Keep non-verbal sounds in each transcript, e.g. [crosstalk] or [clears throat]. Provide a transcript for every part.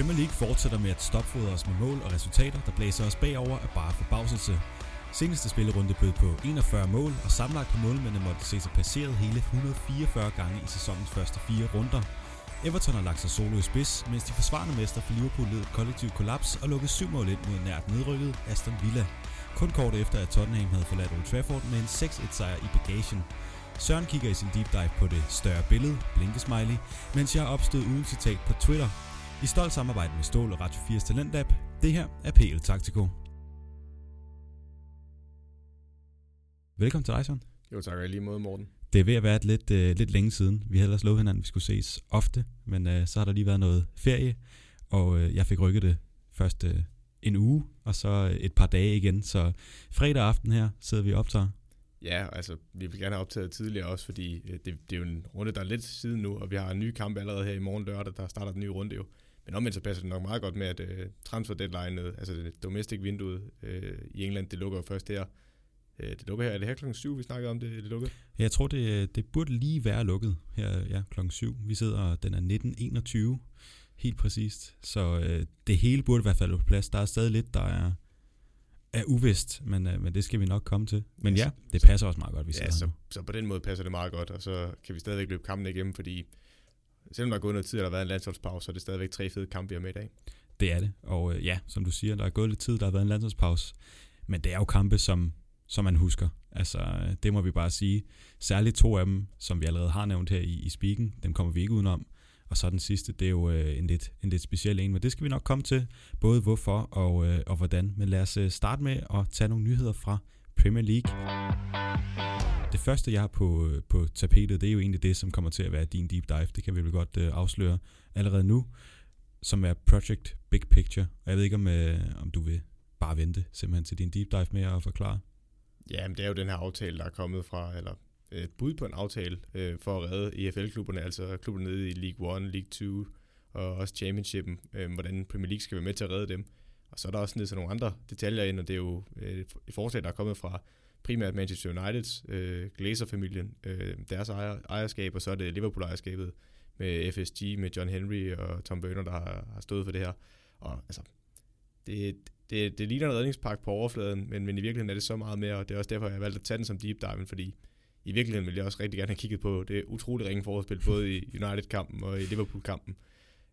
Premier League fortsætter med at stopfodre os med mål og resultater, der blæser os bagover af bare forbavselse. Seneste spillerunde bød på 41 mål, og samlet på målmændene måtte se sig passeret hele 144 gange i sæsonens første fire runder. Everton har lagt sig solo i spids, mens de forsvarende mester for Liverpool led et kollektivt kollaps og lukkede syv mål ind mod nært nedrykket Aston Villa. Kun kort efter, at Tottenham havde forladt Old Trafford med en 6-1 sejr i bagagen. Søren kigger i sin deep dive på det større billede, blinkesmiley, mens jeg har opstået uden citat på Twitter. I stolt samarbejde med Stål og Radio 4's Talentlab. Det her er PL Taktiko. Velkommen til dig, Søren. Jo tak, og lige måde, Morten. Det er ved at være et lidt, øh, lidt længe siden. Vi havde ellers lovet hinanden, at vi skulle ses ofte, men øh, så har der lige været noget ferie, og øh, jeg fik rykket det først øh, en uge, og så et par dage igen. Så fredag aften her sidder vi og optager. Ja, altså, vi vil gerne have optaget tidligere også, fordi øh, det, det er jo en runde, der er lidt siden nu, og vi har en ny kamp allerede her i morgen lørdag, der starter den nye runde jo. Men omvendt så passer det nok meget godt med, at uh, transfer deadline, altså det domestic vinduet uh, i England, det lukker jo først her. Uh, det lukker her, er det her klokken 7, vi snakkede om det, det lukker? Jeg tror, det, det burde lige være lukket her ja, klokken 7. Vi sidder, den er 19.21, helt præcist. Så uh, det hele burde i hvert fald på plads. Der er stadig lidt, der er er uvist, men, øh, men det skal vi nok komme til. Men ja, det passer også meget godt, vi ja, så, så på den måde passer det meget godt, og så kan vi stadigvæk løbe kampen igennem, fordi selvom der er gået noget tid, og der har været en landsholdspause, så er det stadigvæk tre fede kampe, vi har med i dag. Det er det, og øh, ja, som du siger, der er gået lidt tid, der har været en landsholdspause, men det er jo kampe, som, som man husker. Altså, øh, det må vi bare sige. Særligt to af dem, som vi allerede har nævnt her i, i speaken, dem kommer vi ikke udenom. Og så den sidste, det er jo øh, en, lidt, en lidt speciel en, men det skal vi nok komme til, både hvorfor og, øh, og hvordan. Men lad os øh, starte med at tage nogle nyheder fra Premier League. Det første, jeg har på, øh, på tapetet, det er jo egentlig det, som kommer til at være din deep dive. Det kan vi vel godt øh, afsløre allerede nu, som er Project Big Picture. Og jeg ved ikke, om, øh, om du vil bare vente simpelthen til din deep dive med at forklare. Ja, men det er jo den her aftale, der er kommet fra, eller et bud på en aftale øh, for at redde EFL-klubberne, altså klubberne nede i League 1, League 2 og også Championshipen, øh, hvordan Premier League skal være med til at redde dem. Og så er der også nede nogle andre detaljer ind, og det er jo øh, et forslag, der er kommet fra primært Manchester Uniteds, øh, Glazer-familien, øh, deres ejer, ejerskab, og så er det Liverpool-ejerskabet med FSG, med John Henry og Tom Werner, der har, har stået for det her. Og altså, det, det, det ligner en redningspakke på overfladen, men, men i virkeligheden er det så meget mere, og det er også derfor, jeg har valgt at tage den som deep dive, fordi i virkeligheden ville jeg også rigtig gerne have kigget på det utrolig ringe forspil, både i United-kampen og i Liverpool-kampen.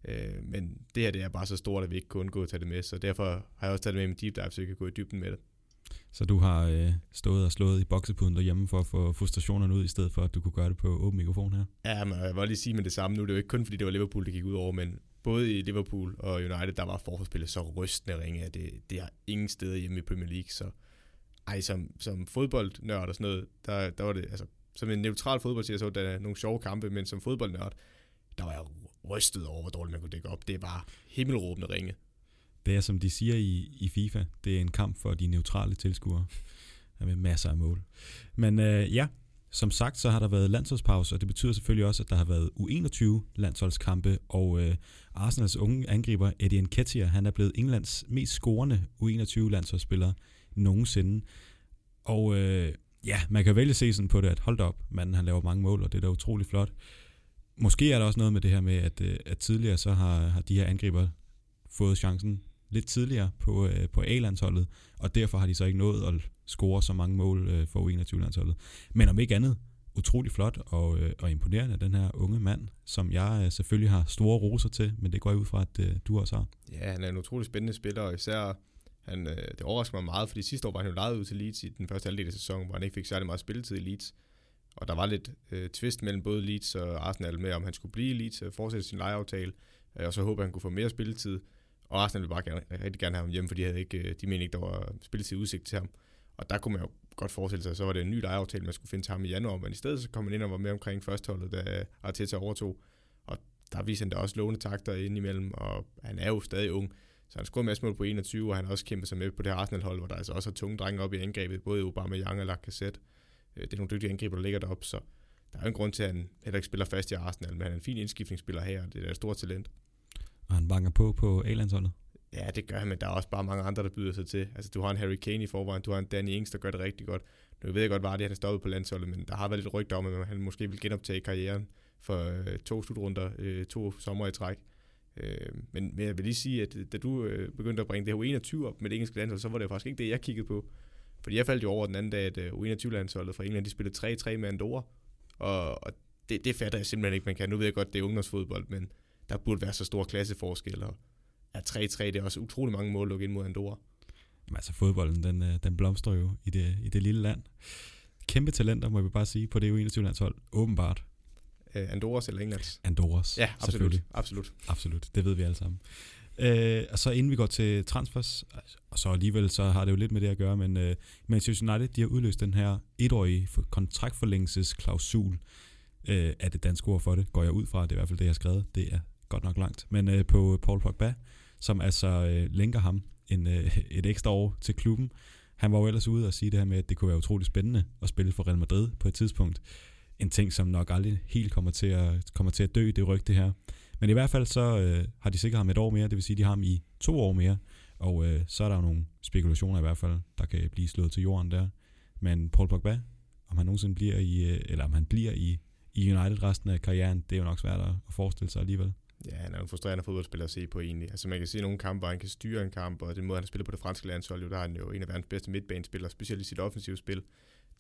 Øh, men det her det er bare så stort, at vi ikke kunne undgå at tage det med, så derfor har jeg også taget det med i min deep dive, så jeg kan gå i dybden med det. Så du har øh, stået og slået i boksepuden derhjemme for at få frustrationerne ud, i stedet for at du kunne gøre det på åben mikrofon her? Ja, men jeg vil lige sige med det samme nu. Det er jo ikke kun fordi, det var Liverpool, det gik ud over, men både i Liverpool og United, der var forspillet så rystende ringe, at det, det har ingen steder hjemme i Premier League, så ej, som, som fodboldnørd og sådan noget, der, der var det, altså, som en neutral fodboldseer, så der nogle sjove kampe, men som fodboldnørd, der var jeg rystet over, hvor dårligt man kunne dække op. Det var himmelråbende ringe. Det er, som de siger i, i FIFA, det er en kamp for de neutrale tilskuere med masser af mål. Men øh, ja, som sagt, så har der været landsholdspause, og det betyder selvfølgelig også, at der har været U21-landsholdskampe, og øh, Arsenals unge angriber Eddie Nketiah, han er blevet Englands mest scorende U21-landsholdsspiller nogensinde. Og øh, ja, man kan vælge se sådan på det, at hold op, manden han laver mange mål, og det er da utrolig flot. Måske er der også noget med det her med, at, øh, at tidligere så har, har de her angriber fået chancen lidt tidligere på, øh, på A-landsholdet, og derfor har de så ikke nået at score så mange mål øh, for U21-landsholdet. Men om ikke andet, utrolig flot og, øh, og imponerende, den her unge mand, som jeg øh, selvfølgelig har store roser til, men det går jeg ud fra, at øh, du også har. Ja, han er en utrolig spændende spiller, og især han, øh, det overrasker mig meget, fordi sidste år var han jo lejet ud til Leeds i den første halvdel af sæsonen, hvor han ikke fik særlig meget spilletid i Leeds. Og der var lidt øh, twist mellem både Leeds og Arsenal med, om han skulle blive i Leeds og fortsætte sin lejeaftale, øh, og så håber han kunne få mere spilletid. Og Arsenal ville bare gerne, rigtig gerne have ham hjemme, for de, havde ikke, øh, de mente ikke, der var spilletid udsigt til ham. Og der kunne man jo godt forestille sig, så var det en ny lejeaftale, man skulle finde til ham i januar, men i stedet så kom han ind og var med omkring førsteholdet, da Arteta overtog. Og der viser han da også lovende takter ind imellem, og han er jo stadig ung. Så han scorede en masse mål på 21, og han har også kæmpet sig med på det her Arsenal-hold, hvor der altså også er tunge drenge op i angrebet, både Obama, Young og Lacazette. Øh, det er nogle dygtige angriber, der ligger deroppe, så der er en grund til, at han heller ikke spiller fast i Arsenal, men han er en fin indskiftningsspiller her, og det er et stort talent. Og han banker på på A-landsholdet? Ja, det gør han, men der er også bare mange andre, der byder sig til. Altså, du har en Harry Kane i forvejen, du har en Danny Ings, der gør det rigtig godt. Nu ved jeg godt, det han er stoppet på landsholdet, men der har været lidt rygter om, at han måske vil genoptage karrieren for øh, to slutrunder, øh, to sommer i træk. Øh, men, men jeg vil lige sige, at øh, da du øh, begyndte at bringe det her U21 op med det engelske landshold, så var det faktisk ikke det, jeg kiggede på. Fordi jeg faldt jo over den anden dag, at øh, U21-landsholdet fra England, de spillede 3-3 med Andorra. Og, og det, det fatter jeg simpelthen ikke, man kan. Nu ved jeg godt, det er ungdomsfodbold, men der burde være så stor klasseforskel. Og at 3-3, det er også utrolig mange mål lukket ind mod Andorra. Men altså fodbolden, den, øh, den blomstrer jo i det, i det lille land. Kæmpe talenter, må vi bare sige, på det U21-landshold. Åbenbart. Uh, Andorras eller Englands? Andorras, Ja, absolut. Absolut. Absolut, det ved vi alle sammen. Øh, og så inden vi går til transfers, og så alligevel så har det jo lidt med det at gøre, men øh, Manchester United de har udløst den her etårige kontraktforlængelsesklausul. Øh, er det danske ord for det, går jeg ud fra, det er i hvert fald det, jeg har skrevet. Det er godt nok langt. Men øh, på Paul Pogba, som altså øh, lænker ham en, øh, et ekstra år til klubben. Han var jo ellers ude og sige det her med, at det kunne være utrolig spændende at spille for Real Madrid på et tidspunkt. En ting, som nok aldrig helt kommer til at, kommer til at dø, det rygte her. Men i hvert fald så øh, har de sikret ham et år mere, det vil sige, at de har ham i to år mere. Og øh, så er der jo nogle spekulationer i hvert fald, der kan blive slået til jorden der. Men Paul Pogba, om han nogensinde bliver i, øh, eller om han bliver i, i United resten af karrieren, det er jo nok svært at forestille sig alligevel. Ja, han er en frustrerende fodboldspiller at se på egentlig. Altså man kan se nogle kampe, hvor han kan styre en kamp, og den måde, han har spillet på det franske landshold, jo, der er han jo en af verdens bedste midtbanespillere, specielt i sit offensive spil.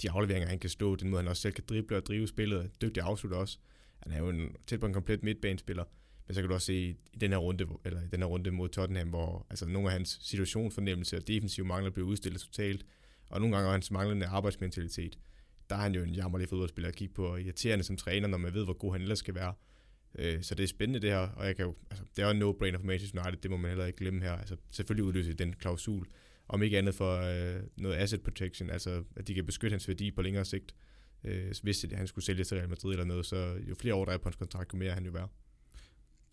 De afleveringer, han kan stå, den måde, han også selv kan drible og drive spillet, dygtig afslutter også. Han er jo en, tæt på en komplet midtbanespiller. Men så kan du også se i den her runde, eller i den her runde mod Tottenham, hvor altså, nogle af hans situationsfornemmelse og defensiv mangler bliver udstillet totalt, og nogle gange hans manglende arbejdsmentalitet. Der er han jo en jammerlig fodboldspiller at kigge på, og irriterende som træner, når man ved, hvor god han ellers skal være. Øh, så det er spændende det her, og jeg kan jo, altså, det er jo en no-brainer for Manchester United, det må man heller ikke glemme her. Altså, selvfølgelig udløse den klausul, om ikke andet for øh, noget asset protection, altså at de kan beskytte hans værdi på længere sigt. Øh, hvis han skulle sælge til Real Madrid eller noget, så jo flere år der er på hans kontrakt, jo mere han jo værd.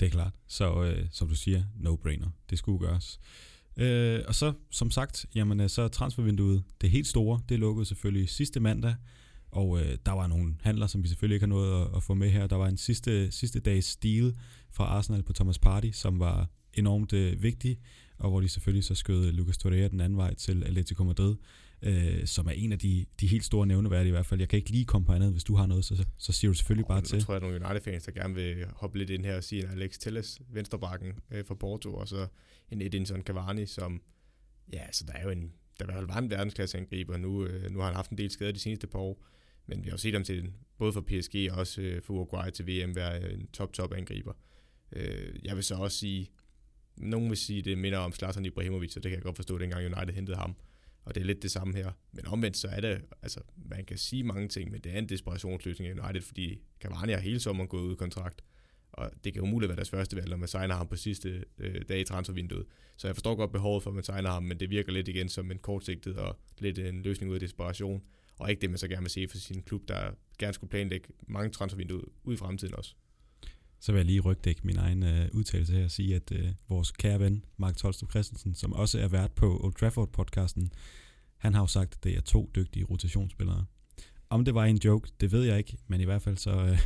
Det er klart. Så øh, som du siger, no-brainer. Det skulle gøres. Øh, og så, som sagt, jamen, øh, så er transfervinduet det helt store. Det lukkede selvfølgelig sidste mandag. Og øh, der var nogle handler, som vi selvfølgelig ikke har nået at, at få med her. Der var en sidste, sidste dags deal fra Arsenal på Thomas Party, som var enormt øh, vigtig, og hvor de selvfølgelig så skød Lucas Torreira den anden vej til Atletico Madrid øh, som er en af de, de helt store nævneværdige i hvert fald. Jeg kan ikke lige komme på andet, hvis du har noget, så, så siger du selvfølgelig bare til. Jeg tror, at nogle United-fans, der gerne vil hoppe lidt ind her og sige en Alex Telles, venstrebakken øh, fra Porto, og så en Edinson Cavani, som, ja, så der er jo en, der var en verdensklasse angriber. Nu, øh, nu har han haft en del skader de seneste par år, men vi har jo set ham til, både for PSG og også øh, for Uruguay til VM, være øh, en top-top angriber. Øh, jeg vil så også sige, nogen vil sige, det minder om Zlatan Ibrahimovic, og det kan jeg godt forstå, dengang United hentede ham. Og det er lidt det samme her. Men omvendt så er det, altså man kan sige mange ting, men det er en desperationsløsning i United, fordi Cavani har hele sommeren gået ud af kontrakt. Og det kan umuligt være deres første valg, når man signer ham på sidste øh, dag i transfervinduet. Så jeg forstår godt behovet for, at man signer ham, men det virker lidt igen som en kortsigtet og lidt en løsning ud af desperation. Og ikke det, man så gerne vil se for sin klub, der gerne skulle planlægge mange transfervinduer ud i fremtiden også. Så vil jeg lige rygdække min egen øh, udtalelse her og sige, at øh, vores kære ven, Mark Tolstrup Christensen, som også er vært på Old Trafford-podcasten, han har jo sagt, at det er to dygtige rotationsspillere. Om det var en joke, det ved jeg ikke, men i hvert fald så, øh,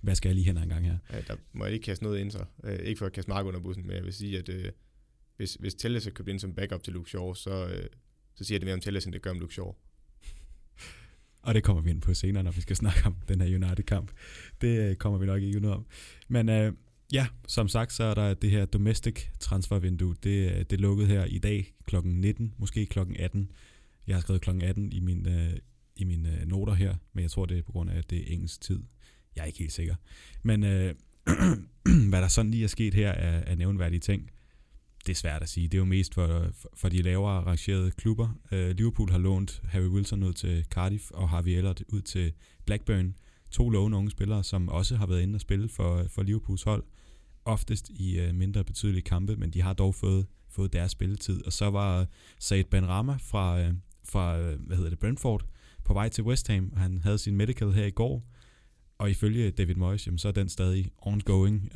hvad skal jeg lige hen en gang her? Ja, der må jeg lige kaste noget ind så. Øh, ikke for at kaste Mark under bussen, men jeg vil sige, at øh, hvis, hvis Telles er købt ind som backup til Luke Shaw, så, øh, så siger det mere om Telles, end det gør om Luke Shaw. Og det kommer vi ind på senere, når vi skal snakke om den her United-kamp. Det øh, kommer vi nok ikke ud om. Men øh, ja, som sagt, så er der det her domestic transfervindue. Det, øh, det er lukket her i dag kl. 19, måske kl. 18. Jeg har skrevet kl. 18 i, min, øh, i mine øh, noter her, men jeg tror, det er på grund af, at det er engelsk tid. Jeg er ikke helt sikker. Men øh, [clears throat] hvad der sådan lige er sket her er, er nævnværdige ting det er svært at sige. Det er jo mest for, for de lavere rangerede klubber. Uh, Liverpool har lånt Harry Wilson ud til Cardiff, og Harvey Ellert ud til Blackburn. To lovende unge spillere, som også har været inde og spille for, for Liverpools hold. Oftest i uh, mindre betydelige kampe, men de har dog fået, fået deres spilletid. Og så var Said Benrahma fra, uh, fra hvad hedder det, Brentford på vej til West Ham. Han havde sin medical her i går, og ifølge David Moyes, jamen, så er den stadig ongoing.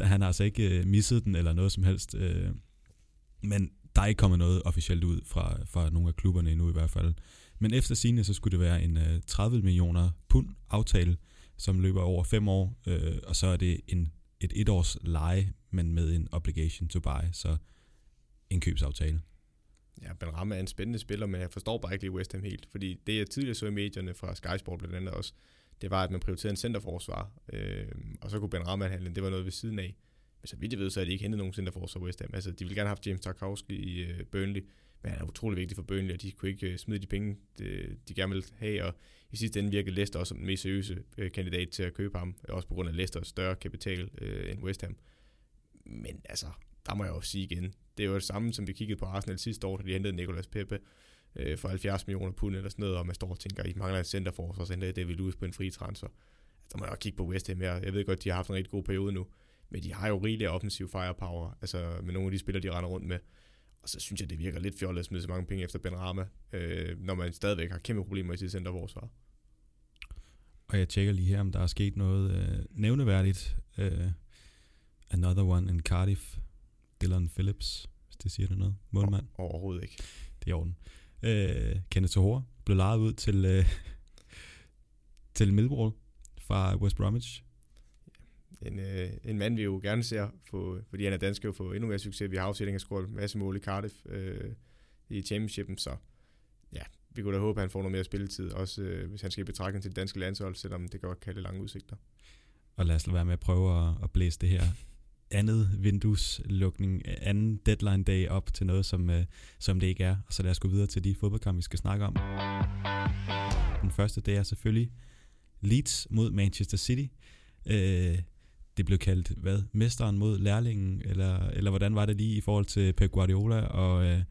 Han har altså ikke øh, misset den eller noget som helst. Øh, men der er ikke kommet noget officielt ud fra, fra nogle af klubberne endnu i hvert fald. Men efter sine så skulle det være en øh, 30 millioner pund aftale, som løber over fem år, øh, og så er det en, et etårs leje, men med en obligation to buy, så en købsaftale. Ja, Ben Ramme er en spændende spiller, men jeg forstår bare ikke lige West Ham helt, fordi det jeg tidligere så i medierne fra Sky Sport blandt andet også, det var, at man prioriterede en centerforsvar, øh, og så kunne Ben Rahman handle, det var noget ved siden af. Men så vidt jeg ved, så er de ikke hentet nogen centerforsvar West Ham. Altså, de ville gerne have haft James Tarkowski i øh, Burnley, men han er utrolig vigtig for Burnley, og de kunne ikke øh, smide de penge, de, de gerne vil have, og i sidste ende virkede Leicester også som den mest seriøse øh, kandidat til at købe ham, øh, også på grund af Leicesters større kapital øh, end West Ham. Men altså, der må jeg jo sige igen, det er jo det samme, som vi kiggede på Arsenal sidste år, da de hentede Nicolas Pepe øh, for 70 millioner pund eller sådan noget, og man står og tænker, I mangler en centerforsvar, så henter David Lewis på en fri transfer. Altså, der må jeg også kigge på West Ham her. Jeg ved godt, de har haft en rigtig god periode nu, men de har jo rigeligt offensiv firepower, altså med nogle af de spillere, de render rundt med. Og så synes jeg, det virker lidt fjollet at smide så mange penge efter Ben Rama, øh, når man stadigvæk har kæmpe problemer i sit centerforsvar. Og jeg tjekker lige her, om der er sket noget øh, nævneværdigt. Øh, another one in Cardiff. Dylan Phillips, hvis det siger det noget. Målmand. Overhovedet ikke. Det er i orden. Øh, Kenneth Tohore blev lejet ud til, øh, [laughs] til Millwall fra West Bromwich. En, øh, en mand, vi jo gerne ser, få, fordi han er dansk, jo få endnu mere succes. Vi har afsat, har scoret en masse mål i Cardiff øh, i championshipen, så ja, vi kunne da håbe, at han får noget mere spilletid, også øh, hvis han skal i betragtning til det danske landshold, selvom det godt kan have lange udsigter. Og lad os være med at prøve at, at blæse det her andet vindueslukning, anden deadline day op til noget, som, øh, som det ikke er. Så lad os gå videre til de fodboldkampe, vi skal snakke om. Den første, det er selvfølgelig Leeds mod Manchester City. Øh, det blev kaldt, hvad, mesteren mod lærlingen, eller, eller hvordan var det lige i forhold til Pep Guardiola, og, øh,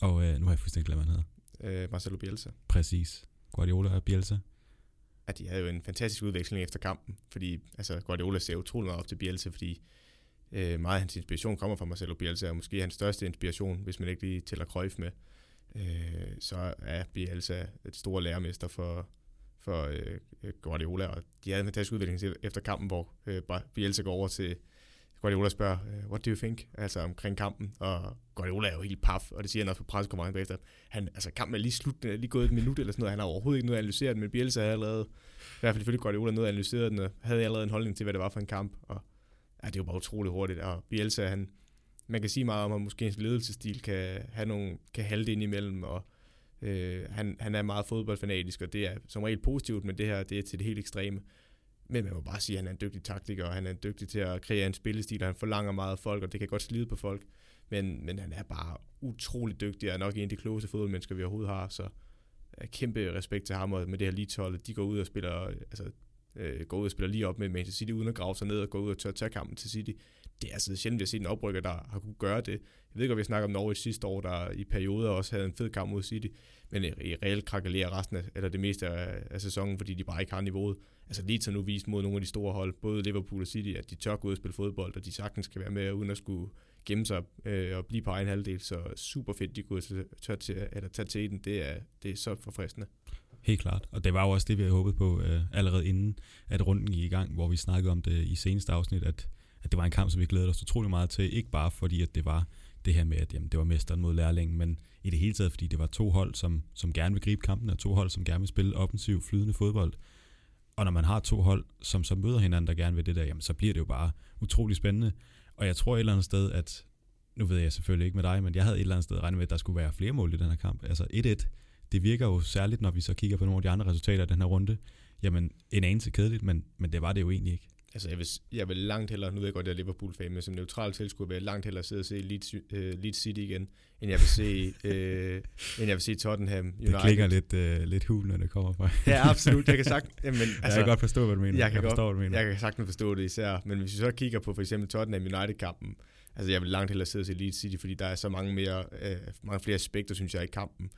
og øh, nu har jeg fuldstændig glemt, hvad han hedder. Øh, Marcelo Bielsa. Præcis. Guardiola og Bielsa. Ja, de havde jo en fantastisk udveksling efter kampen, fordi altså, Guardiola ser utrolig meget op til Bielsa, fordi Øh, meget af hans inspiration kommer fra Marcelo Bielsa, og måske hans største inspiration, hvis man ikke lige tæller Cruyff med. Øh, så er Bielsa et stor lærermester for, for øh, Guardiola, og de havde en fantastisk udvikling efter kampen, hvor øh, Bielsa går over til Guardiola spørger, øh, what do you think? Altså omkring kampen, og Guardiola er jo helt paf, og det siger han også på pressekonferencen bagefter. Han, altså kampen er lige slut, er lige gået et minut eller sådan noget, han har overhovedet ikke noget at analysere den, men Bielsa havde allerede, i hvert fald ifølge Guardiola, noget at analysere den, og havde allerede en holdning til, hvad det var for en kamp, og ja, det er jo bare utroligt hurtigt, og Bielsa, han, man kan sige meget om, at måske hans ledelsesstil kan, have nogle, kan halde ind imellem, og øh, han, han er meget fodboldfanatisk, og det er som regel positivt, men det her det er til det helt ekstreme. Men man må bare sige, at han er en dygtig taktiker, og han er dygtig til at kreere en spillestil, og han forlanger meget af folk, og det kan godt slide på folk. Men, men han er bare utrolig dygtig, og er nok en af de klogeste fodboldmennesker, vi overhovedet har, så øh, kæmpe respekt til ham, og med det her lige de går ud og spiller, altså øh, går ud og spiller lige op med Manchester City, uden at grave sig ned og gå ud og tør tage kampen til City. Det er altså sjældent, at har set en oprykker, der har kunne gøre det. Jeg ved godt, vi snakker om Norwich sidste år, der i perioder også havde en fed kamp mod City, men i reelt krakalerer resten af, eller det meste af, af sæsonen, fordi de bare ikke har niveauet. Altså lige til nu vist mod nogle af de store hold, både Liverpool og City, at de tør gå ud og spille fodbold, og de sagtens kan være med, uden at skulle gemme sig øh, og blive på egen halvdel. Så super fedt, de kunne tør til, eller tage til den. Det er, det er så forfriskende. Helt klart. Og det var jo også det, vi havde håbet på øh, allerede inden, at runden gik i gang, hvor vi snakkede om det i seneste afsnit, at, at det var en kamp, som vi glædede os utrolig meget til. Ikke bare fordi, at det var det her med, at jamen, det var mesteren mod lærlingen, men i det hele taget, fordi det var to hold, som, som gerne vil gribe kampen, og to hold, som gerne vil spille offensiv, flydende fodbold. Og når man har to hold, som så møder hinanden, der gerne vil det der, jamen, så bliver det jo bare utrolig spændende. Og jeg tror et eller andet sted, at nu ved jeg selvfølgelig ikke med dig, men jeg havde et eller andet sted regnet med, at der skulle være flere mål i den her kamp. Altså 1-1 det virker jo særligt, når vi så kigger på nogle af de andre resultater af den her runde, jamen en anelse kedeligt, men, men det var det jo egentlig ikke. Altså jeg vil, jeg vil langt hellere, nu ved jeg godt, at jeg er Liverpool-fan, men som neutral tilskuer vil jeg langt hellere sidde og se Leeds, uh, Leeds City igen, end jeg vil se, uh, [laughs] end jeg vil se Tottenham United. Det klinger lidt, uh, lidt hul, når det kommer fra. ja, absolut. Jeg kan sagt, [laughs] jamen, altså, jeg kan godt forstå, hvad du mener. Jeg kan, jeg godt, forstår, hvad du mener. Jeg kan sagtens forstå det især, men hvis vi så kigger på for eksempel Tottenham United-kampen, altså jeg vil langt hellere sidde og se Leeds City, fordi der er så mange, mere, uh, mange flere aspekter, synes jeg, i kampen.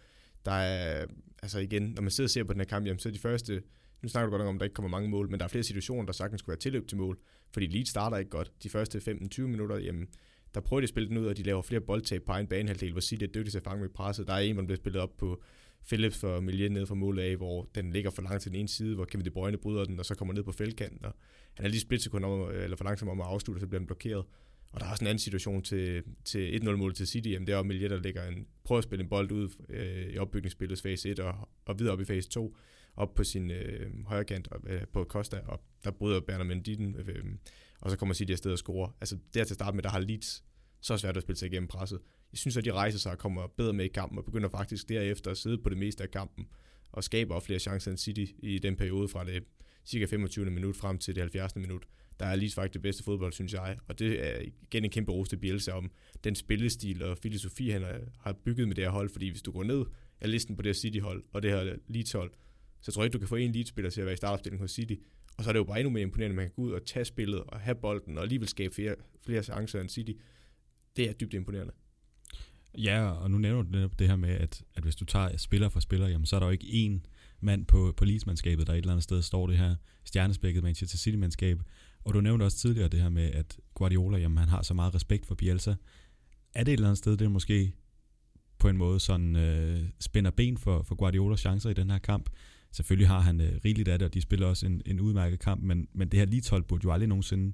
Der er, altså igen, når man sidder og ser på den her kamp, jamen, så er de første, nu snakker du godt om, at der ikke kommer mange mål, men der er flere situationer, der sagtens skulle være tilløb til mål, fordi Leeds starter ikke godt. De første 15-20 minutter, jamen, der prøver de at spille den ud, og de laver flere boldtab på egen banehalvdel, hvor City er dygtig til at fange med presset. Der er en, hvor den bliver spillet op på Phillips for Milje ned fra målet af, hvor den ligger for langt til den ene side, hvor Kevin De Bruyne bryder den, og så kommer ned på feltkanten, og han er lige splitsekund om, eller for langsom om at afslutte, så bliver den blokeret. Og der er også en anden situation til, til 1-0-målet til City. Jamen, det er jo Millet, der ligger en, prøver at spille en bold ud øh, i opbygningsspillets fase 1 og, og videre op i fase 2 op på sin øh, højre kant øh, på Costa, og der bryder Berner Mendy den, øh, og så kommer City afsted og score. Altså der til at starte med, der har Leeds så svært at spille sig igennem presset. Jeg synes, at de rejser sig og kommer bedre med i kampen, og begynder faktisk derefter at sidde på det meste af kampen, og skaber flere chancer end City i den periode fra det cirka 25. minut frem til det 70. minut. Der er lige faktisk det bedste fodbold, synes jeg. Og det er igen en kæmpe ros til Bielsa om den spillestil og filosofi, han har bygget med det her hold. Fordi hvis du går ned af listen på det her City-hold og det her Leeds-hold, så tror jeg ikke, du kan få en Leeds-spiller til at være i startopstillingen hos City. Og så er det jo bare endnu mere imponerende, at man kan gå ud og tage spillet og have bolden og alligevel skabe flere, flere chancer end City. Det er dybt imponerende. Ja, og nu nævner du netop det her med, at, at hvis du tager spiller for spiller, jamen, så er der jo ikke én mand på, på leadsmandskabet, der et eller andet sted står det her stjernespækket Manchester City-mandskab. Og du nævnte også tidligere det her med, at Guardiola, jamen, han har så meget respekt for Bielsa. Er det et eller andet sted, det er måske på en måde sådan øh, spænder ben for, for Guardiolas chancer i den her kamp? Selvfølgelig har han øh, rigeligt af det, og de spiller også en, en udmærket kamp, men, men det her Leeds-hold burde jo aldrig nogensinde,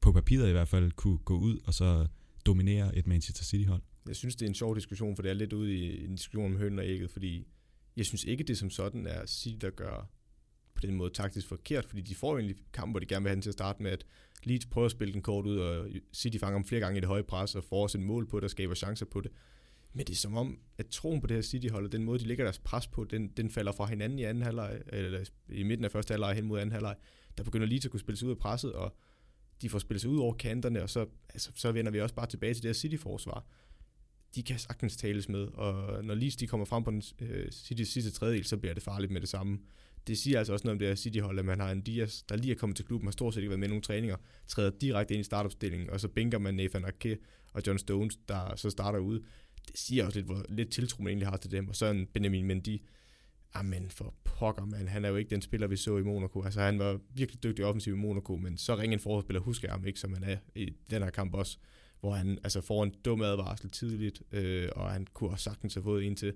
på papiret i hvert fald, kunne gå ud og så dominere et Manchester City-hold. Jeg synes, det er en sjov diskussion, for det er lidt ude i en diskussion om høn og ægget, fordi jeg synes ikke, det som sådan er City, der gør på den måde taktisk forkert, fordi de får egentlig kamp, hvor de gerne vil have den til at starte med, at Leeds prøver at spille den kort ud, og City fanger dem flere gange i det høje pres, og får også et mål på det, og skaber chancer på det. Men det er som om, at troen på det her City-hold, og den måde, de lægger deres pres på, den, den falder fra hinanden i anden halvleg, eller i midten af første halvleg hen mod anden halvleg. Der begynder lige at kunne spille sig ud af presset, og de får spillet sig ud over kanterne, og så, altså, så vender vi også bare tilbage til det her City-forsvar. De kan sagtens tales med, og når Leeds de kommer frem på den øh, Citys sidste tredjedel, så bliver det farligt med det samme. Det siger altså også noget om det her City-hold, at man har en Dias, der lige er kommet til klubben, har stort set ikke været med i nogle træninger, træder direkte ind i startopstillingen, og så bænker man Nathan Ake og John Stones, der så starter ud det siger også lidt, hvor lidt tiltro man egentlig har til dem. Og så en Benjamin Mendy, Amen, for pokker, man. Han er jo ikke den spiller, vi så i Monaco. Altså, han var virkelig dygtig offensiv i Monaco, men så ringe en forholdsspiller husker jeg ham ikke, som han er i den her kamp også, hvor han altså, får en dum advarsel tidligt, øh, og han kunne også sagtens have fået en til.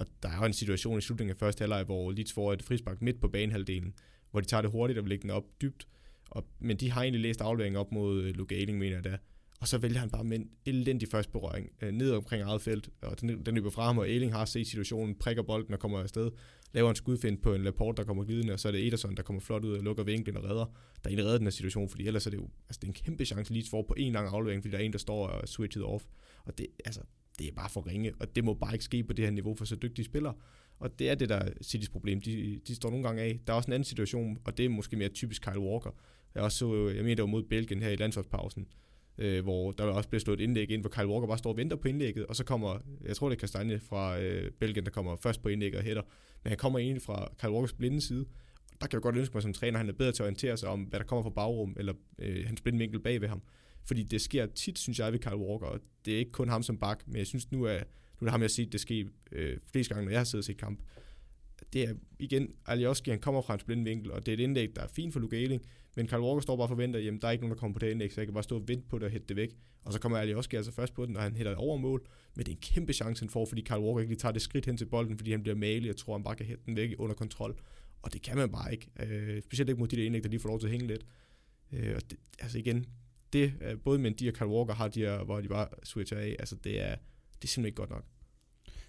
Og der er jo en situation i slutningen af første halvleg, hvor Leeds får et frispark midt på banehalvdelen, hvor de tager det hurtigt og vil lægge den op dybt. Og, men de har egentlig læst afleveringen op mod øh, Luke Ailing, mener jeg da og så vælger han bare med en elendig første berøring øh, ned omkring eget felt, og den, den løber fra ham, og Eling har set situationen, prikker bolden og kommer afsted, laver en skudfind på en Laporte, der kommer glidende, og så er det Ederson, der kommer flot ud og lukker vinklen og redder, der egentlig redder den her situation, fordi ellers er det jo altså det er en kæmpe chance, lige for på en lang aflevering, fordi der er en, der står og switchet off, og det, altså, det er bare for ringe, og det må bare ikke ske på det her niveau for så dygtige spillere. Og det er det, der er Citys problem. De, de står nogle gange af. Der er også en anden situation, og det er måske mere typisk Kyle Walker. Jeg også så, jeg mener, det var mod Belgien her i landsholdspausen, øh, hvor der også blev slået et indlæg ind, hvor Kyle Walker bare står og venter på indlægget, og så kommer, jeg tror det er Kastanje fra øh, Belgien, der kommer først på indlægget og hætter, men han kommer egentlig fra Kyle Walkers blinde side, der kan jeg godt ønske mig som træner, at han er bedre til at orientere sig om, hvad der kommer fra bagrum, eller øh, hans blinde vinkel bag ved ham. Fordi det sker tit, synes jeg, ved Kyle Walker, og det er ikke kun ham som bak, men jeg synes nu, er, nu er det ham, jeg har set det ske øh, flest gange, når jeg har siddet og set kamp. Det er igen, Alioski, han kommer fra en blind vinkel, og det er et indlæg, der er fint for Luke Ayling, men Carl Walker står bare og forventer, jamen der er ikke nogen, der kommer på det indlæg, så jeg kan bare stå og vente på det og hætte det væk. Og så kommer Alioski altså først på den, og han hætter over mål. Men det er en kæmpe chance, han får, fordi Carl Walker ikke lige tager det skridt hen til bolden, fordi han bliver malig og tror, han bare kan hætte den væk under kontrol. Og det kan man bare ikke. Øh, specielt ikke mod de der indlæg, der lige får lov til at hænge lidt. Øh, og det, altså igen, det øh, både med de og Kyle Walker har de her, hvor de bare switcher af. Altså det er, det er simpelthen ikke godt nok.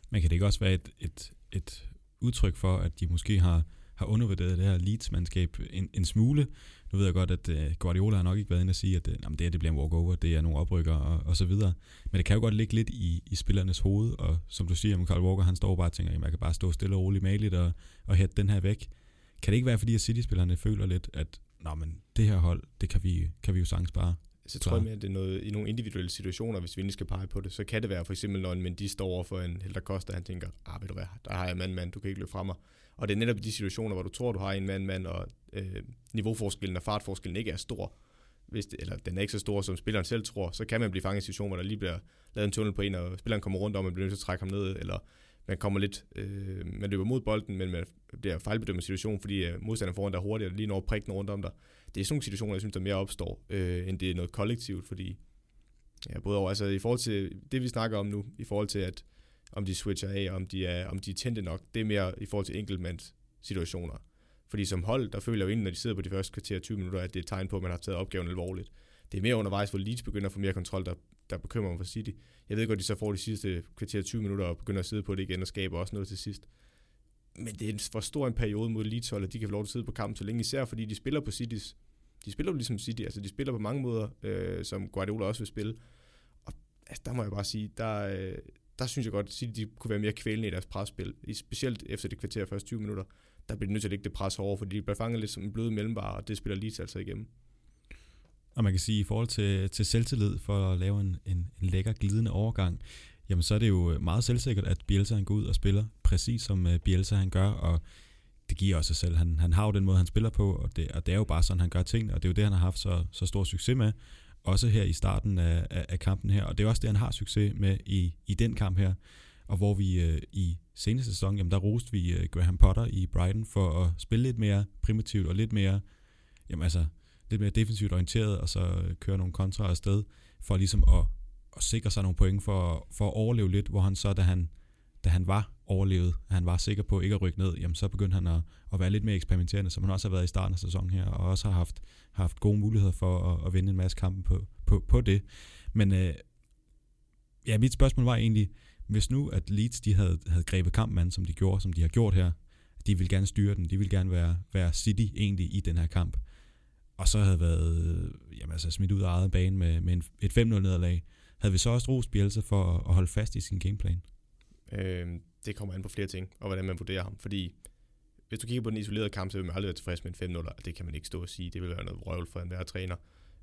Men kan det ikke også være et, et, et udtryk for, at de måske har har undervurderet det her Leeds-mandskab en, en smule. Nu ved jeg godt, at øh, Guardiola har nok ikke været inde og sige, at øh, uh, jamen, det her det bliver en walkover, det er nogle oprykker og, og så videre. Men det kan jo godt ligge lidt i, i spillernes hoved, og som du siger, Carl Walker, han står bare og tænker, at man kan bare stå stille og roligt maligt og, og hætte den her væk. Kan det ikke være, fordi at City-spillerne føler lidt, at Nå, men det her hold, det kan vi, kan vi jo sagtens bare så tror jeg mere, at det er noget, i nogle individuelle situationer, hvis vi skal pege på det, så kan det være for eksempel, når en Mendy står over for en Helder Costa, han tænker, ah, ved du hvad, der har jeg mand, mand, du kan ikke løbe fra mig. Og det er netop de situationer, hvor du tror, du har en mand, mand, og øh, niveauforskellen og fartforskellen ikke er stor, hvis det, eller den er ikke så stor, som spilleren selv tror, så kan man blive fanget i en situation, hvor der lige bliver lavet en tunnel på en, og spilleren kommer rundt om, og man bliver nødt til at trække ham ned, eller man kommer lidt, øh, man løber mod bolden, men man bliver fejlbedømt situation, fordi øh, modstanderen foran der er hurtigt, og lige når prikken rundt om dig. Det er sådan nogle situationer, jeg synes, der mere opstår, øh, end det er noget kollektivt, fordi ja, både over, altså i forhold til det, vi snakker om nu, i forhold til, at om de switcher af, om de er, om de er tændte nok, det er mere i forhold til enkeltmands situationer. Fordi som hold, der føler jeg jo egentlig, når de sidder på de første kvarter 20 minutter, at det er et tegn på, at man har taget opgaven alvorligt. Det er mere undervejs, hvor Leeds begynder at få mere kontrol, der, der bekymrer mig for City. Jeg ved godt, at de så får de sidste kvarter 20 minutter og begynder at sidde på det igen og skaber også noget til sidst. Men det er for stor en periode mod Leeds hold, at de kan få lov til at sidde på kampen så længe, især fordi de spiller på Citys. De spiller jo ligesom City, altså de spiller på mange måder, øh, som Guardiola også vil spille. Og altså, der må jeg bare sige, der, øh, der synes jeg godt, at City de kunne være mere kvælende i deres presspil. Specielt efter det kvarter første 20 minutter, der bliver de nødt til at lægge det pres over, fordi de bliver fanget lidt som en blød mellembar, og det spiller Leeds altså igennem. Og man kan sige, at i forhold til, til selvtillid for at lave en, en, en lækker glidende overgang, jamen så er det jo meget selvsikkert, at Bielsa går ud og spiller præcis som øh, Bielsa han gør, og det giver også sig selv. Han, han har jo den måde, han spiller på, og det, og det er jo bare sådan, han gør ting, og det er jo det, han har haft så, så stor succes med, også her i starten af, af, af kampen her, og det er også det, han har succes med i, i den kamp her, og hvor vi øh, i seneste sæson, jamen der roste vi øh, Graham Potter i Brighton for at spille lidt mere primitivt og lidt mere, jamen altså, lidt mere defensivt orienteret, og så øh, køre nogle kontra afsted, for ligesom at, at sikre sig nogle point for, for at overleve lidt, hvor han så, da han, da han var overlevet, at han var sikker på ikke at rykke ned, jamen så begyndte han at, at være lidt mere eksperimenterende, som han også har været i starten af sæsonen her, og også har haft, haft gode muligheder for at, at vinde en masse kampe på, på, på det. Men øh, ja, mit spørgsmål var egentlig, hvis nu at Leeds de havde, havde grebet kampen som de gjorde, som de har gjort her, de vil gerne styre den, de vil gerne være, være City egentlig i den her kamp, og så havde været jamen, altså smidt ud af eget bane med, med en, et 5-0 nederlag, havde vi så også rost Bielsa for at, at holde fast i sin gameplan? Øh, det kommer an på flere ting, og hvordan man vurderer ham. Fordi hvis du kigger på den isolerede kamp, så vil man aldrig være tilfreds med en 5-0, og det kan man ikke stå og sige. Det vil være noget røvl for enhver træner.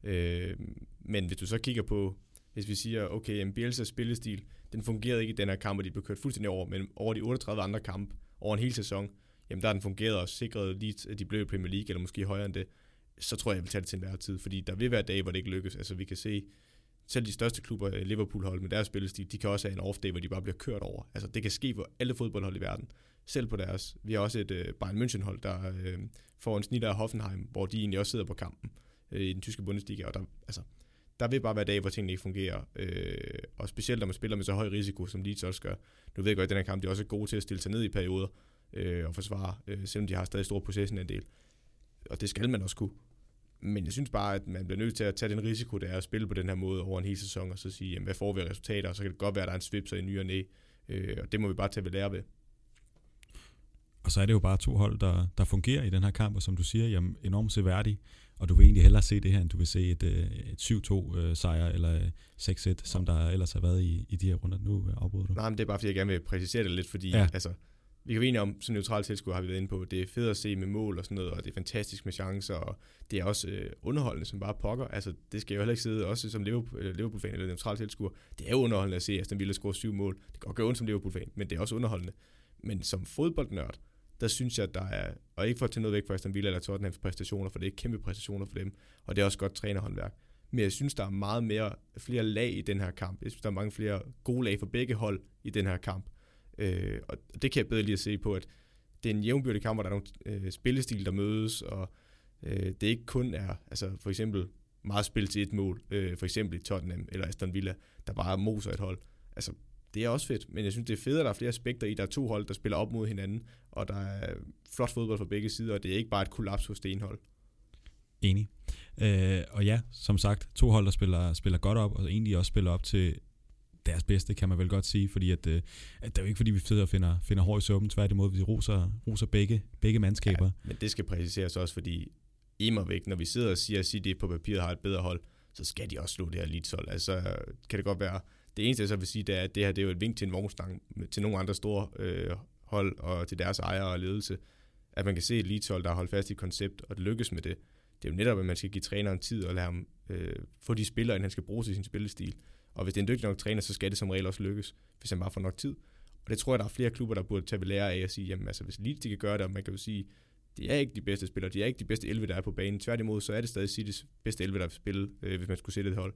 Øh, men hvis du så kigger på, hvis vi siger, okay, en Bielsa spillestil, den fungerede ikke i den her kamp, og de blev kørt fuldstændig over, men over de 38 andre kampe, over en hel sæson, jamen der har den fungeret og sikret lige, at de blev i Premier League, eller måske højere end det, så tror jeg, jeg vil tage det til enhver tid, fordi der vil være dage, hvor det ikke lykkes. Altså vi kan se, selv de største klubber, øh, Liverpool-hold med deres spillestil, de kan også have en off-day, hvor de bare bliver kørt over. Altså det kan ske for alle fodboldhold i verden. Selv på deres. Vi har også et øh, Bayern München-hold, der øh, får en snit af Hoffenheim, hvor de egentlig også sidder på kampen øh, i den tyske Bundesliga, og der, altså, der vil bare være dage, hvor tingene ikke fungerer. Øh, og specielt når man spiller med så høj risiko, som Leeds også gør. Nu ved jeg godt, at den her kamp, de er også gode til at stille sig ned i perioder øh, og forsvare, øh, selvom de har stadig stor possession en del. Og det skal man også kunne. Men jeg synes bare, at man bliver nødt til at tage den risiko, der er at spille på den her måde over en hel sæson, og så sige, jamen, hvad får vi af resultater, og så kan det godt være, at der er en svipser i ny og næ, øh, og det må vi bare tage ved lære ved. Og så er det jo bare to hold, der, der fungerer i den her kamp, og som du siger, jamen, enormt seværdig, og du vil egentlig hellere se det her, end du vil se et, øh, et 7-2 øh, eller 6-1, som der ellers har været i, i de her runder. Nu afbryder du. Nej, men det er bare, fordi jeg gerne vil præcisere det lidt, fordi ja. altså, vi kan jo enige om, som neutral tilskuer har vi været inde på, det er fedt at se med mål og sådan noget, og det er fantastisk med chancer, og det er også øh, underholdende som bare pokker. Altså, det skal jeg jo heller ikke sidde, også som Liverpool øh, Liverpool fan eller neutral tilskuer. Det er jo underholdende at se, at Aston Villa score syv mål. Det kan godt gøre ondt som Liverpool-fan, men det er også underholdende. Men som fodboldnørd, der synes jeg, at der er, og ikke for at tage noget væk fra Aston Villa eller Tottenhams præstationer, for det er kæmpe præstationer for dem, og det er også godt trænerhåndværk. Men jeg synes, der er meget mere, flere lag i den her kamp. Jeg synes, der er mange flere gode lag for begge hold i den her kamp. Øh, og det kan jeg bedre lige at se på, at det er en jævnbyrdig kamp, hvor der er nogle øh, spillestil, der mødes, og øh, det ikke kun er, altså for eksempel meget spil til et mål, øh, for eksempel i Tottenham eller Aston Villa, der bare moser et hold. Altså, det er også fedt, men jeg synes, det er fedt, at der er flere aspekter i. Der er to hold, der spiller op mod hinanden, og der er flot fodbold fra begge sider, og det er ikke bare et kollaps hos det ene hold. Enig. Øh, og ja, som sagt, to hold, der spiller, spiller godt op, og egentlig også spiller op til deres bedste, kan man vel godt sige, fordi at, øh, at det er jo ikke fordi, vi sidder og finder, finder hår i suppen, tværtimod, vi roser, roser begge, begge mandskaber. Ja, men det skal præciseres også, fordi immervæk, når vi sidder og siger, at City på papiret har et bedre hold, så skal de også slå det her leeds hold. Altså, kan det godt være, det eneste jeg så vil sige, det er, at det her det er jo et vink til en vognstang til nogle andre store øh, hold og til deres ejere og ledelse, at man kan se et leeds hold, der har holdt fast i et koncept, og det lykkes med det. Det er jo netop, at man skal give træneren tid og lade ham øh, få de spillere, han skal bruge til sin spillestil. Og hvis det er en dygtig nok træner, så skal det som regel også lykkes, hvis han bare får nok tid. Og det tror jeg, der er flere klubber, der burde tage ved lære af at sige, jamen altså, hvis Leeds de kan gøre det, og man kan jo sige, det er ikke de bedste spillere, de er ikke de bedste 11, der er på banen. Tværtimod, så er det stadig Citys bedste 11, der vil spille, øh, hvis man skulle sætte et hold.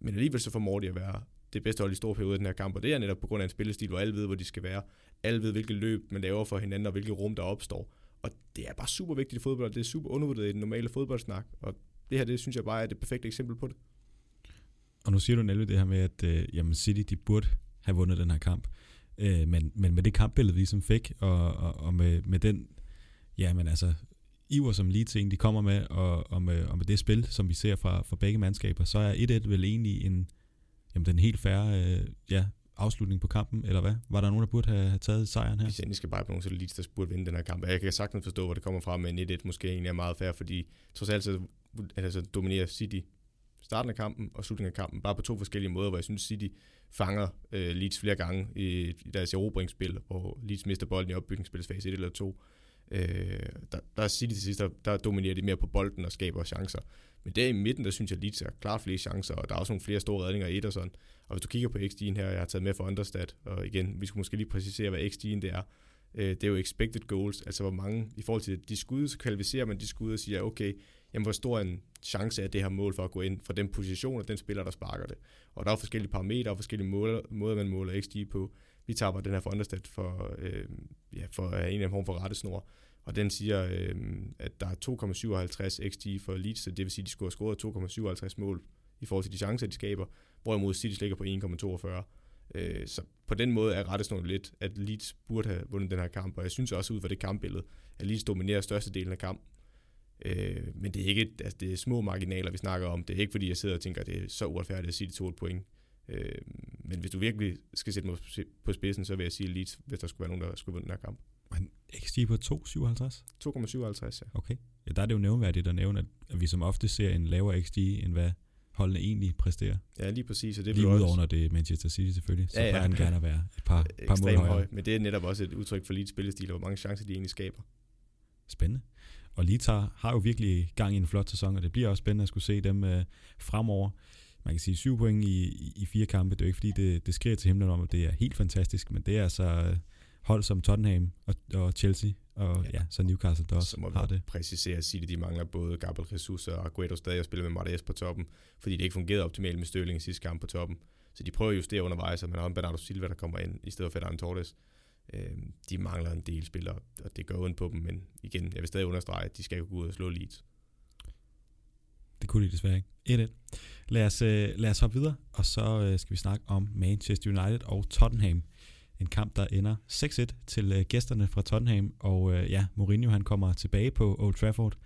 Men alligevel så formår de at være det bedste hold i store periode i den her kamp, og det er netop på grund af en spillestil, hvor alle ved, hvor de skal være. Alle ved, hvilket løb man laver for hinanden, og hvilket rum, der opstår. Og det er bare super vigtigt i fodbold, og det er super undervurderet i den normale fodboldsnak, og det her, det synes jeg bare er det perfekte eksempel på det. Og nu siger du nemlig det her med, at øh, jamen City de burde have vundet den her kamp. Øh, men, men med det kampbillede, vi ligesom fik, og, og, og med, med den, ja, men altså, iver, som lige ting, de kommer med, og, og, med, og med det spil, som vi ser fra, fra begge mandskaber, så er 1-1 vel egentlig en, jamen, den helt færre øh, ja, afslutning på kampen, eller hvad? Var der nogen, der burde have, have taget sejren her? Hvis jeg skal bare på nogen, så Leeds, der burde vinde den her kamp. Jeg kan sagtens forstå, hvor det kommer fra, men 1-1 måske egentlig er meget fair, fordi trods alt så altså, dominerer City starten af kampen og slutningen af kampen, bare på to forskellige måder, hvor jeg synes, City fanger øh, Leeds flere gange i, i deres erobringsspil, hvor Leeds mister bolden i opbygningsspilsfase 1 eller 2. Øh, der, der er City til sidst, der, der dominerer de mere på bolden og skaber chancer. Men der i midten, der synes jeg, at Leeds har klart flere chancer, og der er også nogle flere store redninger i Ederson. Og hvis du kigger på XG'en her, jeg har taget med for Understat, og igen, vi skulle måske lige præcisere, hvad XG'en det er. Øh, det er jo expected goals, altså hvor mange, i forhold til de skud, så kvalificerer man de skud og siger, okay, jamen hvor stor en chance er det her mål for at gå ind fra den position og den spiller, der sparker det. Og der er forskellige parametre og forskellige måder, måder man måler XG på. Vi tager bare den her for Understat for, øh, ja, for en eller anden form for rettesnor og den siger, øh, at der er 2,57 XG for Leeds, så det vil sige, at de skulle have scoret 2,57 mål i forhold til de chancer, de skaber, hvorimod City ligger på 1,42. Øh, så på den måde er rettesnoren lidt, at Leeds burde have vundet den her kamp, og jeg synes også ud fra det kampbillede, at Leeds dominerer størstedelen af kampen. Øh, men det er ikke altså det er små marginaler, vi snakker om. Det er ikke fordi, jeg sidder og tænker, at det er så uretfærdigt at sige, det tog et point. Øh, men hvis du virkelig skal sætte mig på spidsen, så vil jeg sige Leeds, hvis der skulle være nogen, der skulle vinde den her kamp. Men XG på 2,57? 2,57, ja. Okay. Ja, der er det jo nævnværdigt at nævne, at vi som ofte ser en lavere XG, end hvad holdene egentlig præsterer. Ja, lige præcis. Og det lige udover, når det er Manchester City selvfølgelig, så ja, ja. den gerne at være et par, par mål højere. Høj, men det er netop også et udtryk for Leeds spillestil, og hvor mange chancer de egentlig skaber. Spændende. Og Leeds har, jo virkelig gang i en flot sæson, og det bliver også spændende at skulle se dem uh, fremover. Man kan sige syv point i, i, i fire kampe. Det er jo ikke fordi, det, det skriger til himlen om, at det er helt fantastisk, men det er altså hold som Tottenham og, og Chelsea, og ja. ja, så Newcastle, der også så må har det. præcisere at sige, at de mangler både Gabriel Jesus og Aguero stadig at spille med Martes på toppen, fordi det ikke fungerede optimalt med Støvling i sidste kamp på toppen. Så de prøver at justere undervejs, og man har en Bernardo Silva, der kommer ind i stedet for Ferdinand Torres. Øh, de mangler en del spillere, og det gør ondt på dem, men igen, jeg vil stadig understrege, at de skal gå ud og slå Leeds. Det kunne de desværre ikke. 1-1. Lad os, øh, lad os hoppe videre, og så øh, skal vi snakke om Manchester United og Tottenham. En kamp, der ender 6-1 til øh, gæsterne fra Tottenham, og ja, Mourinho han kommer tilbage på Old Trafford,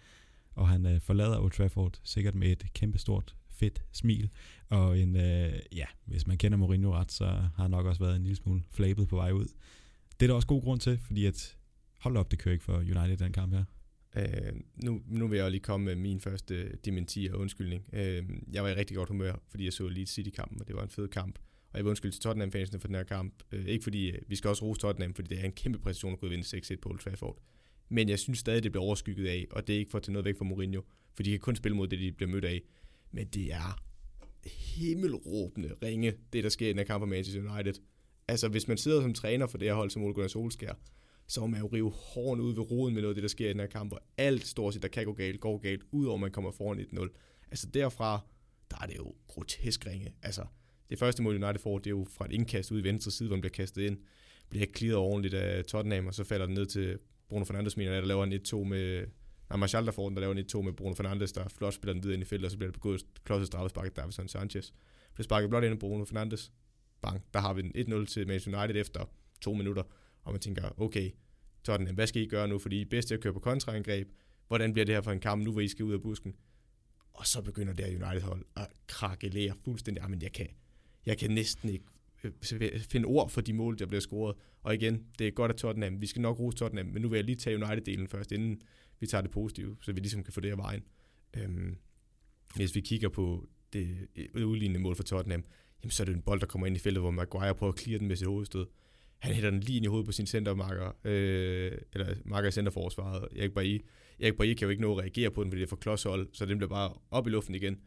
og han forlader Old Trafford sikkert med et kæmpestort fedt smil, og en, øh, ja, hvis man kender Mourinho ret, så har han nok også været en lille smule flabet på vej ud. Det er der også god grund til, fordi at, hold op, det kører ikke for United den kamp her. Øh, nu, nu vil jeg lige komme med min første dementi og undskyldning. Øh, jeg var i rigtig godt humør, fordi jeg så Leeds City-kampen, og det var en fed kamp. Og jeg vil undskylde til Tottenham-fansene for den her kamp. Øh, ikke fordi, øh, vi skal også rose Tottenham, fordi det er en kæmpe præcision at kunne vinde 6-1 på Old Trafford. Men jeg synes stadig, det bliver overskygget af, og det er ikke for at tage noget væk fra Mourinho, for de kan kun spille mod det, de bliver mødt af. Men det er himmelråbende ringe, det der sker i den her kamp for Manchester United. Altså, hvis man sidder som træner for det her hold som Ole Gunnar Solskjaer, så må man jo rive hården ud ved roden med noget af det, der sker i den her kamp, og alt stort set, der kan gå galt, går galt, udover man kommer foran 1-0. Altså derfra, der er det jo grotesk ringe. Altså, det første mål, United får, det er jo fra et indkast ud i venstre side, hvor den bliver kastet ind. Bliver klidret ordentligt af Tottenham, og så falder den ned til Bruno Fernandes, mener der laver en 1-2 med... Nej, Martial, der får den, der laver en 1-2 med Bruno Fernandes, der flot spiller den videre ind i feltet, og så bliver det begået klodset straffespark af Davison Sanchez. Bliver sparket blot ind af Bruno Fernandes. Bang, der har vi den 1-0 til Manchester United efter to minutter, og man tænker, okay, Tottenham, hvad skal I gøre nu, fordi I er bedst til at køre på kontraangreb. Hvordan bliver det her for en kamp nu, hvor I skal ud af busken? Og så begynder det her United-hold at krakelere fuldstændig. men jeg kan, jeg kan næsten ikke øh, finde ord for de mål, der bliver scoret. Og igen, det er godt at Tottenham. Vi skal nok rose Tottenham, men nu vil jeg lige tage United-delen først, inden vi tager det positive, så vi ligesom kan få det af vejen. Øhm, hvis vi kigger på det øh, udlignende mål for Tottenham, jamen så er det en bold, der kommer ind i feltet, hvor Maguire prøver at clear den med sit hovedstød. Han hætter den lige ind i hovedet på sin centermarker, øh, eller marker i centerforsvaret. Erik Bailly. Erik Bailly kan jo ikke nå at reagere på den, fordi det er for klodshold, så den bliver bare op i luften igen.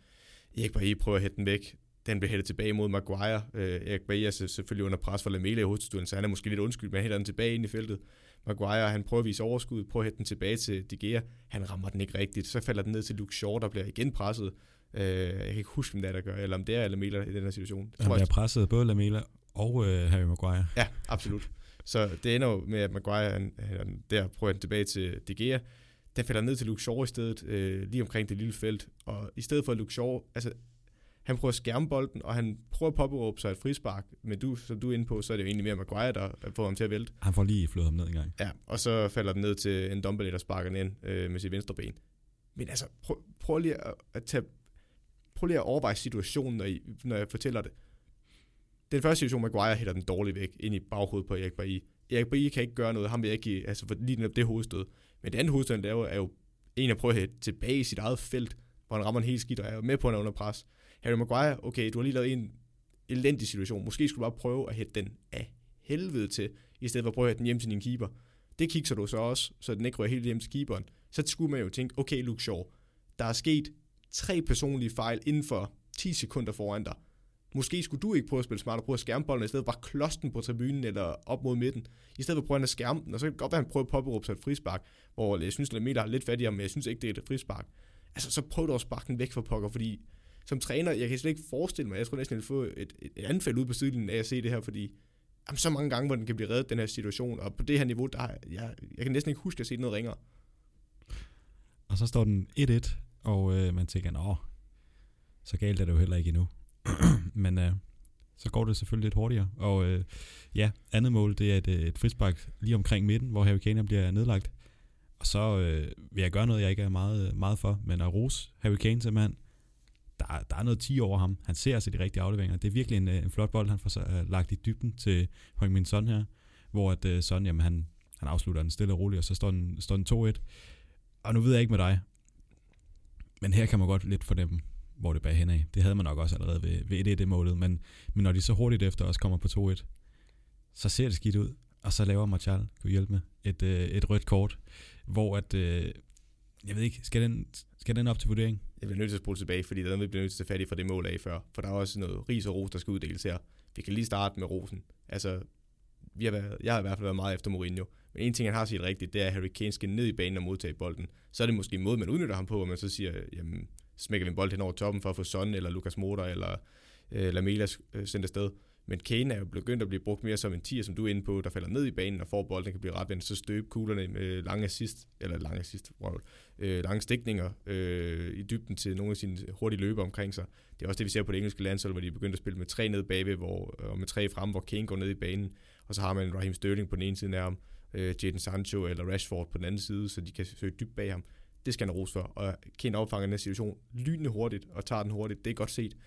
Erik Bailly prøver at hætte den væk den bliver hættet tilbage mod Maguire. Øh, Erik Bailly er selvfølgelig under pres for Lamela i hovedstøden, så han er måske lidt undskyld, men han hætter den tilbage ind i feltet. Maguire, han prøver at vise overskud, prøver at hætte den tilbage til De Gea. Han rammer den ikke rigtigt. Så falder den ned til Luke Shaw, der bliver igen presset. Øh, jeg kan ikke huske, hvem det er, der gør, eller om det er Lamela i den her situation. Han bliver presset både Lamela og øh, Harry Maguire. Ja, absolut. Så det ender jo med, at Maguire han, han der prøver den tilbage til De Gea. Den falder ned til Luke Shaw i stedet, øh, lige omkring det lille felt. Og i stedet for Luke Shaw, altså han prøver at skærme bolden, og han prøver at påberåbe sig et frispark, men du, som du er inde på, så er det jo egentlig mere Maguire, der får ham til at vælte. Han får lige flået ham ned en gang. Ja, og så falder den ned til en Dombele, der sparker den ind øh, med sit venstre ben. Men altså, prøv, prøv lige at, at tage, prøv lige at overveje situationen, når, I, når jeg fortæller det. Den første situation, Maguire hætter den dårligt væk ind i baghovedet på Erik Bailly. Erik Bailly kan ikke gøre noget, ham vil jeg ikke altså for lige det hovedstød. Men det andet hovedstød, han laver, er jo en at prøve at hætte tilbage i sit eget felt, hvor han rammer en helt skidt, og er med på, at han er under pres. Harry Maguire, okay, du har lige lavet en elendig situation. Måske skulle du bare prøve at hætte den af helvede til, i stedet for at prøve at hætte den hjem til din keeper. Det kigger du så også, så den ikke rører helt hjem til keeperen. Så skulle man jo tænke, okay Luke Shaw, der er sket tre personlige fejl inden for 10 sekunder foran dig. Måske skulle du ikke prøve at spille smart og prøve at skærme bolden, i stedet for bare klods den på tribunen eller op mod midten. I stedet for at prøve at skærme den, og så kan det godt være, at han prøver at påberåbe sig et frispark, hvor jeg synes, at meter er lidt fattigere, men jeg synes ikke, det er et frispark. Altså, så prøv dog at sparke den væk fra pokker, fordi som træner, jeg kan slet ikke forestille mig, jeg tror næsten, at jeg få et, et anfald ud på sidelinjen af at se det her, fordi jamen, så mange gange, hvor den kan blive reddet, den her situation, og på det her niveau, der, jeg, jeg kan næsten ikke huske at se noget ringere. Og så står den 1-1, og øh, man tænker, nå, så galt er det jo heller ikke endnu. [clears throat] Men øh, så går det selvfølgelig lidt hurtigere. Og øh, ja, andet mål, det er et, øh, et frispark lige omkring midten, hvor Harry Kane bliver nedlagt. Og så øh, vil jeg gøre noget, jeg ikke er meget, øh, meget for, men at rose Harry Kane simpelthen. Der, der er noget 10 over ham. Han ser altså de rigtige afleveringer. Det er virkelig en, øh, en flot bold, han får så, lagt i dybden til Høng Min Son her, hvor at, øh, Son, jamen, han, han afslutter den stille og roligt, og så står den, står den 2-1. Og nu ved jeg ikke med dig, men her kan man godt lidt fornemme, hvor det bærer henad. Det havde man nok også allerede ved, ved 1-1-målet, men, men når de så hurtigt efter også kommer på 2-1, så ser det skidt ud, og så laver Martial, kunne hjælpe med, et, øh, et rødt kort, hvor at, øh, jeg ved ikke, skal den, skal den op til vurdering? Jeg bliver nødt til at spole tilbage, fordi der er bliver nødt til at tage fat i fra det mål af før, for der er også noget ris og ros, der skal uddeles her. Vi kan lige starte med rosen. Altså, vi har været, jeg har i hvert fald været meget efter Mourinho, men en ting, han har set rigtigt, det er, at Harry Kane skal ned i banen og modtage bolden. Så er det måske en måde, man udnytter ham på, hvor man så siger, jamen, smækker vi en bold hen over toppen for at få Son eller Lukas Motor eller øh, Lamela øh, sendt afsted. Men Kane er jo begyndt at blive brugt mere som en tier, som du er inde på, der falder ned i banen og får bolden, kan blive retvendt, så støbe kuglerne med lange assist, eller lange assist, wow, øh, lange stikninger øh, i dybden til nogle af sine hurtige løber omkring sig. Det er også det, vi ser på det engelske landshold, hvor de er begyndt at spille med tre ned bagved, hvor, og med tre frem, hvor Kane går ned i banen, og så har man Raheem Sterling på den ene side af ham, øh, Jadon Sancho eller Rashford på den anden side, så de kan søge dybt bag ham. Det skal han rose for. Og Kane opfanger den her situation lynende hurtigt og tager den hurtigt. Det er godt set.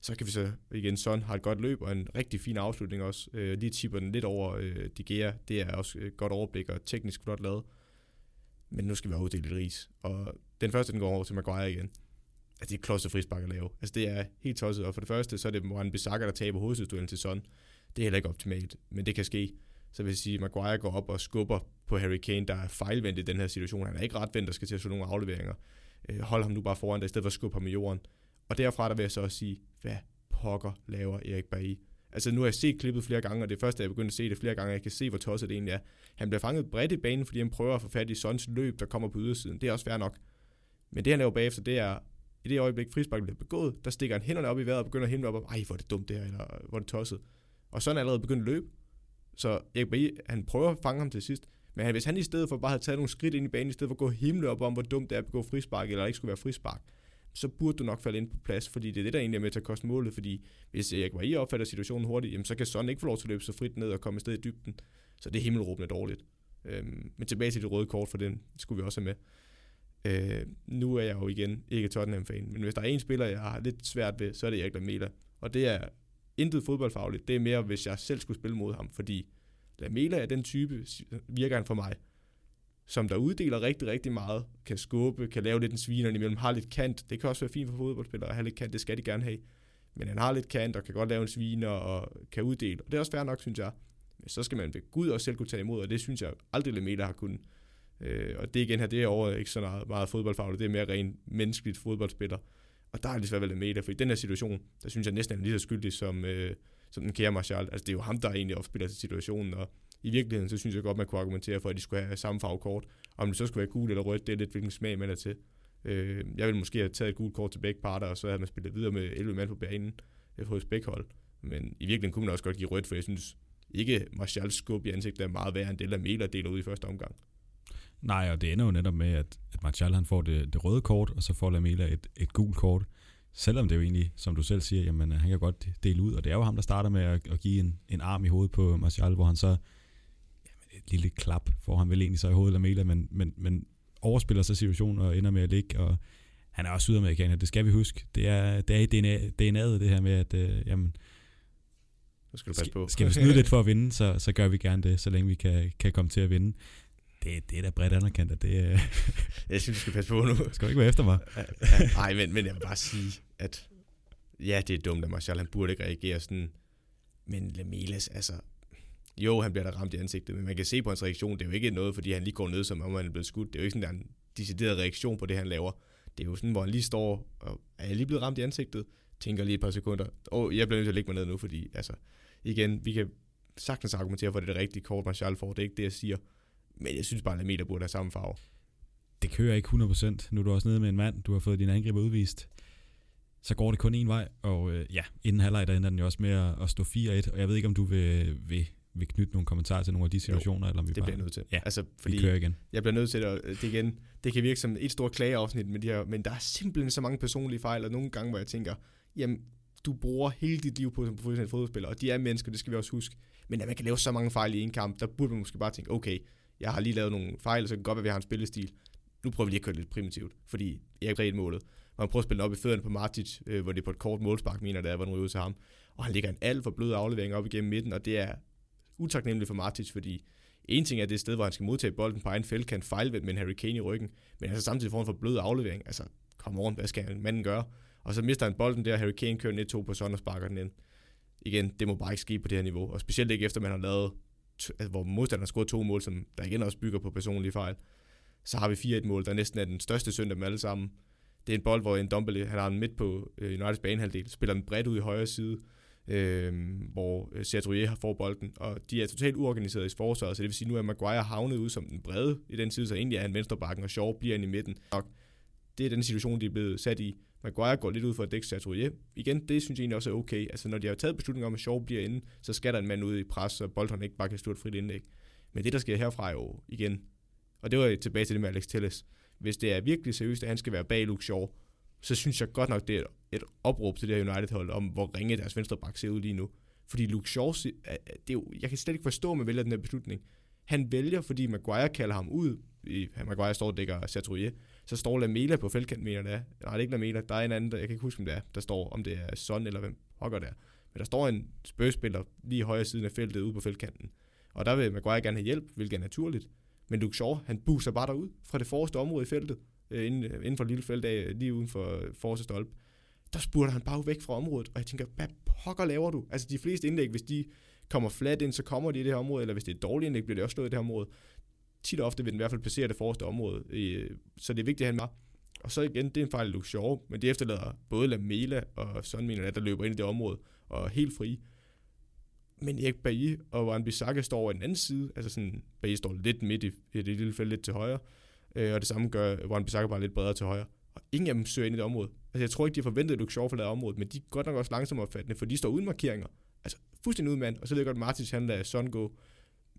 Så kan vi så igen, Son har et godt løb og en rigtig fin afslutning også. Øh, lige tipper den lidt over øh, De Gea. Det er også et godt overblik og teknisk flot lavet. Men nu skal vi have uddelt et ris. Og den første, den går over til Maguire igen. Altså, det er klodset frispark at lave. Altså, det er helt tosset. Og for det første, så er det Moran Bissaka, der taber hovedstødsduellen til Son. Det er heller ikke optimalt, men det kan ske. Så vil jeg sige, at Maguire går op og skubber på Harry Kane, der er fejlvendt i den her situation. Han er ikke ret vendt, der skal til at slå nogle afleveringer. Øh, hold ham nu bare foran dig, i stedet for at skubbe ham i jorden. Og derfra der vil jeg så også sige, hvad pokker laver Erik Bailly? Altså nu har jeg set klippet flere gange, og det er første, jeg begyndte begyndt at se det flere gange, jeg kan se, hvor tosset det egentlig er. Han bliver fanget bredt i banen, fordi han prøver at få fat i Sons løb, der kommer på ydersiden. Det er også fair nok. Men det han laver bagefter, det er, i det øjeblik frisbakken bliver begået, der stikker han hænderne op i vejret og begynder at himle op, og ej, hvor er det dumt det her, eller hvor er det tosset. Og sådan er allerede begyndt at løbe. Så Erik Bailly, han prøver at fange ham til sidst, men hvis han i stedet for bare havde taget nogle skridt ind i banen, i stedet for at gå himle op om, hvor dumt det er at begå frispark, eller ikke skulle være frispark, så burde du nok falde ind på plads, fordi det er det, der egentlig er med til at koste målet, fordi hvis Erik var i opfatter situationen hurtigt, jamen, så kan Son ikke få lov til at løbe så frit ned og komme sted i dybden. Så det er himmelråbende dårligt. Øhm, men tilbage til det røde kort, for den skulle vi også have med. Øh, nu er jeg jo igen ikke Tottenham-fan, men hvis der er en spiller, jeg har lidt svært ved, så er det Erik Lamela. Og det er intet fodboldfagligt. Det er mere, hvis jeg selv skulle spille mod ham, fordi Lamela er den type, virker han for mig, som der uddeler rigtig, rigtig meget, kan skubbe, kan lave lidt en sviner imellem, har lidt kant. Det kan også være fint for fodboldspillere at have lidt kant, det skal de gerne have. Men han har lidt kant og kan godt lave en sviner og kan uddele. Og det er også fair nok, synes jeg. Men så skal man ved Gud også selv kunne tage imod, og det synes jeg aldrig Lamela har kunnet. Øh, og det igen her, det er over ikke så meget, meget fodboldfagligt, det er mere rent menneskeligt fodboldspiller. Og der er lige svært ved Lamela, for i den her situation, der synes jeg næsten er lige så skyldig som, øh, som den kære Martial. Altså det er jo ham, der egentlig opspiller til situationen, og i virkeligheden, så synes jeg godt, man kunne argumentere for, at de skulle have samme farvekort. Om det så skulle være gul eller rødt, det er lidt, hvilken smag man er til. Øh, jeg ville måske have taget et gult kort til begge parter, og så havde man spillet videre med 11 mand på banen øh, hos begge hold. Men i virkeligheden kunne man også godt give rødt, for jeg synes ikke, Martials skub i ansigtet er meget værre end det, Lamela deler ud i første omgang. Nej, og det ender jo netop med, at, at Martial han får det, det røde kort, og så får Lamela et, et gult kort. Selvom det jo egentlig, som du selv siger, jamen han kan godt dele ud, og det er jo ham, der starter med at, at give en, en arm i hovedet på Martial, hvor han så et lille klap får han vel egentlig så i hovedet Lamela, men, men, men overspiller så situationen og ender med at ligge, og han er også sydamerikaner, det skal vi huske. Det er, det er i DNA, DNA'et det her med, at øh, jamen, nu skal, du passe på. skal vi [laughs] snyde lidt for at vinde, så, så gør vi gerne det, så længe vi kan, kan komme til at vinde. Det, det er da bredt anerkendt, at det er... [laughs] jeg synes, du skal passe på nu. Skal du ikke være efter mig? Nej, men, men jeg vil bare sige, at ja, det er dumt af Martial, han burde ikke reagere sådan. Men Lamelas, altså, jo, han bliver da ramt i ansigtet, men man kan se på hans reaktion, det er jo ikke noget, fordi han lige går ned, som om han er blevet skudt. Det er jo ikke sådan, der er en decideret reaktion på det, han laver. Det er jo sådan, hvor han lige står, og er jeg lige blevet ramt i ansigtet? Tænker lige et par sekunder, oh, jeg bliver nødt til at lægge mig ned nu, fordi, altså, igen, vi kan sagtens argumentere for, at det er det rigtige kort, Martial får, det er ikke det, jeg siger. Men jeg synes bare, at Lamela burde have samme farve. Det kører ikke 100%. Nu er du også nede med en mand, du har fået din angriber udvist. Så går det kun en vej, og øh, ja, inden halvleg, der ender den jo også med at, at stå 4-1, og jeg ved ikke, om du vil, vil, vil knytte nogle kommentarer til nogle af de situationer, jo, eller om vi det bare... bliver nødt til. Ja, altså, fordi vi kører igen. Jeg bliver nødt til at, det igen, det kan virke som et stort klageafsnit med de her, men der er simpelthen så mange personlige fejl, og nogle gange, hvor jeg tænker, jamen, du bruger hele dit liv på som professionel fodboldspiller, og de er mennesker, det skal vi også huske. Men at man kan lave så mange fejl i en kamp, der burde man måske bare tænke, okay, jeg har lige lavet nogle fejl, så det godt være, at vi har en spillestil. Nu prøver vi lige at køre lidt primitivt, fordi jeg ikke målet. Man prøver at spille op i fødderne på Martic, øh, hvor det er på et kort målspark, mener det er, hvor den ryger ud til ham. Og han ligger en alt for blød aflevering op igennem midten, og det er utaknemmeligt for Martic, fordi en ting er det sted, hvor han skal modtage bolden på egen felt, kan fejlvendt med en Harry Kane i ryggen, men altså samtidig får han for blød aflevering. Altså, kom on, hvad skal manden gøre? Og så mister han bolden der, Harry Kane kører ned to på sådan og sparker den ind. Igen, det må bare ikke ske på det her niveau, og specielt ikke efter man har lavet, altså, hvor modstanderen scorede to mål, som der igen også bygger på personlige fejl. Så har vi 4-1 mål, der næsten er den største synd af dem alle sammen. Det er en bold, hvor en Dombele, han har den midt på uh, Uniteds banehalvdel, spiller den bredt ud i højre side, øh, hvor øh, Sergio har får bolden, og de er totalt uorganiseret i forsvaret, så det vil sige, nu er Maguire havnet ud som den brede i den side, så egentlig er han venstrebakken, og Shaw bliver ind i midten. Og det er den situation, de er blevet sat i. Maguire går lidt ud for at dække Chateauye. Igen, det synes jeg egentlig også er okay. Altså, når de har taget beslutningen om, at Shaw bliver inde, så skal der en mand ud i pres, så Bolton ikke bare kan stå et frit indlæg. Men det, der sker herfra er jo igen, og det var tilbage til det med Alex Telles. Hvis det er virkelig seriøst, at han skal være bag Luke Shaw, så synes jeg godt nok, det er et opråb til det her United-hold om, hvor ringe deres venstre bak ser ud lige nu. Fordi Luke Shaw, det er jo, jeg kan slet ikke forstå, at man vælger den her beslutning. Han vælger, fordi Maguire kalder ham ud. I, Maguire står og dækker Chateauye. Så står Lamela på feltkanten, mener det er. Nej, det er ikke Lamela. Der er en anden, der, jeg kan ikke huske, om det er. Der står, om det er Son eller hvem hokker der. Men der står en spørgspiller lige i højre siden af feltet ude på feltkanten. Og der vil Maguire gerne have hjælp, hvilket er naturligt. Men Luke Shaw, han buser bare derud fra det forreste område i feltet, øh, inden, øh, inden for et lille felt af, øh, lige uden for øh, forreste stolpe. Der spurgte han bare væk fra området, og jeg tænker, hvad pokker laver du? Altså de fleste indlæg, hvis de kommer flat ind, så kommer de i det her område, eller hvis det er et dårligt indlæg, bliver det også slået i det her område. Tit og ofte vil den i hvert fald placere det forreste område, øh, så det er vigtigt, at han var. Og så igen, det er en fejl af Luke Shaw, men det efterlader både Lamela og sådan mener der løber ind i det område, og er helt fri. Men Erik Bailly og Warren Bissaka står over den anden side, altså sådan, Bailly står lidt midt i, i det lille felt lidt til højre, øh, og det samme gør Warren Bissaka bare lidt bredere til højre. Og ingen af dem søger ind i det område. Altså jeg tror ikke, de har forventet, at Luke Shaw forlader området, men de er godt nok også langsomt opfattende, for de står uden markeringer. Altså fuldstændig uden mand, og så ved jeg godt, at Martins han lader Son gå.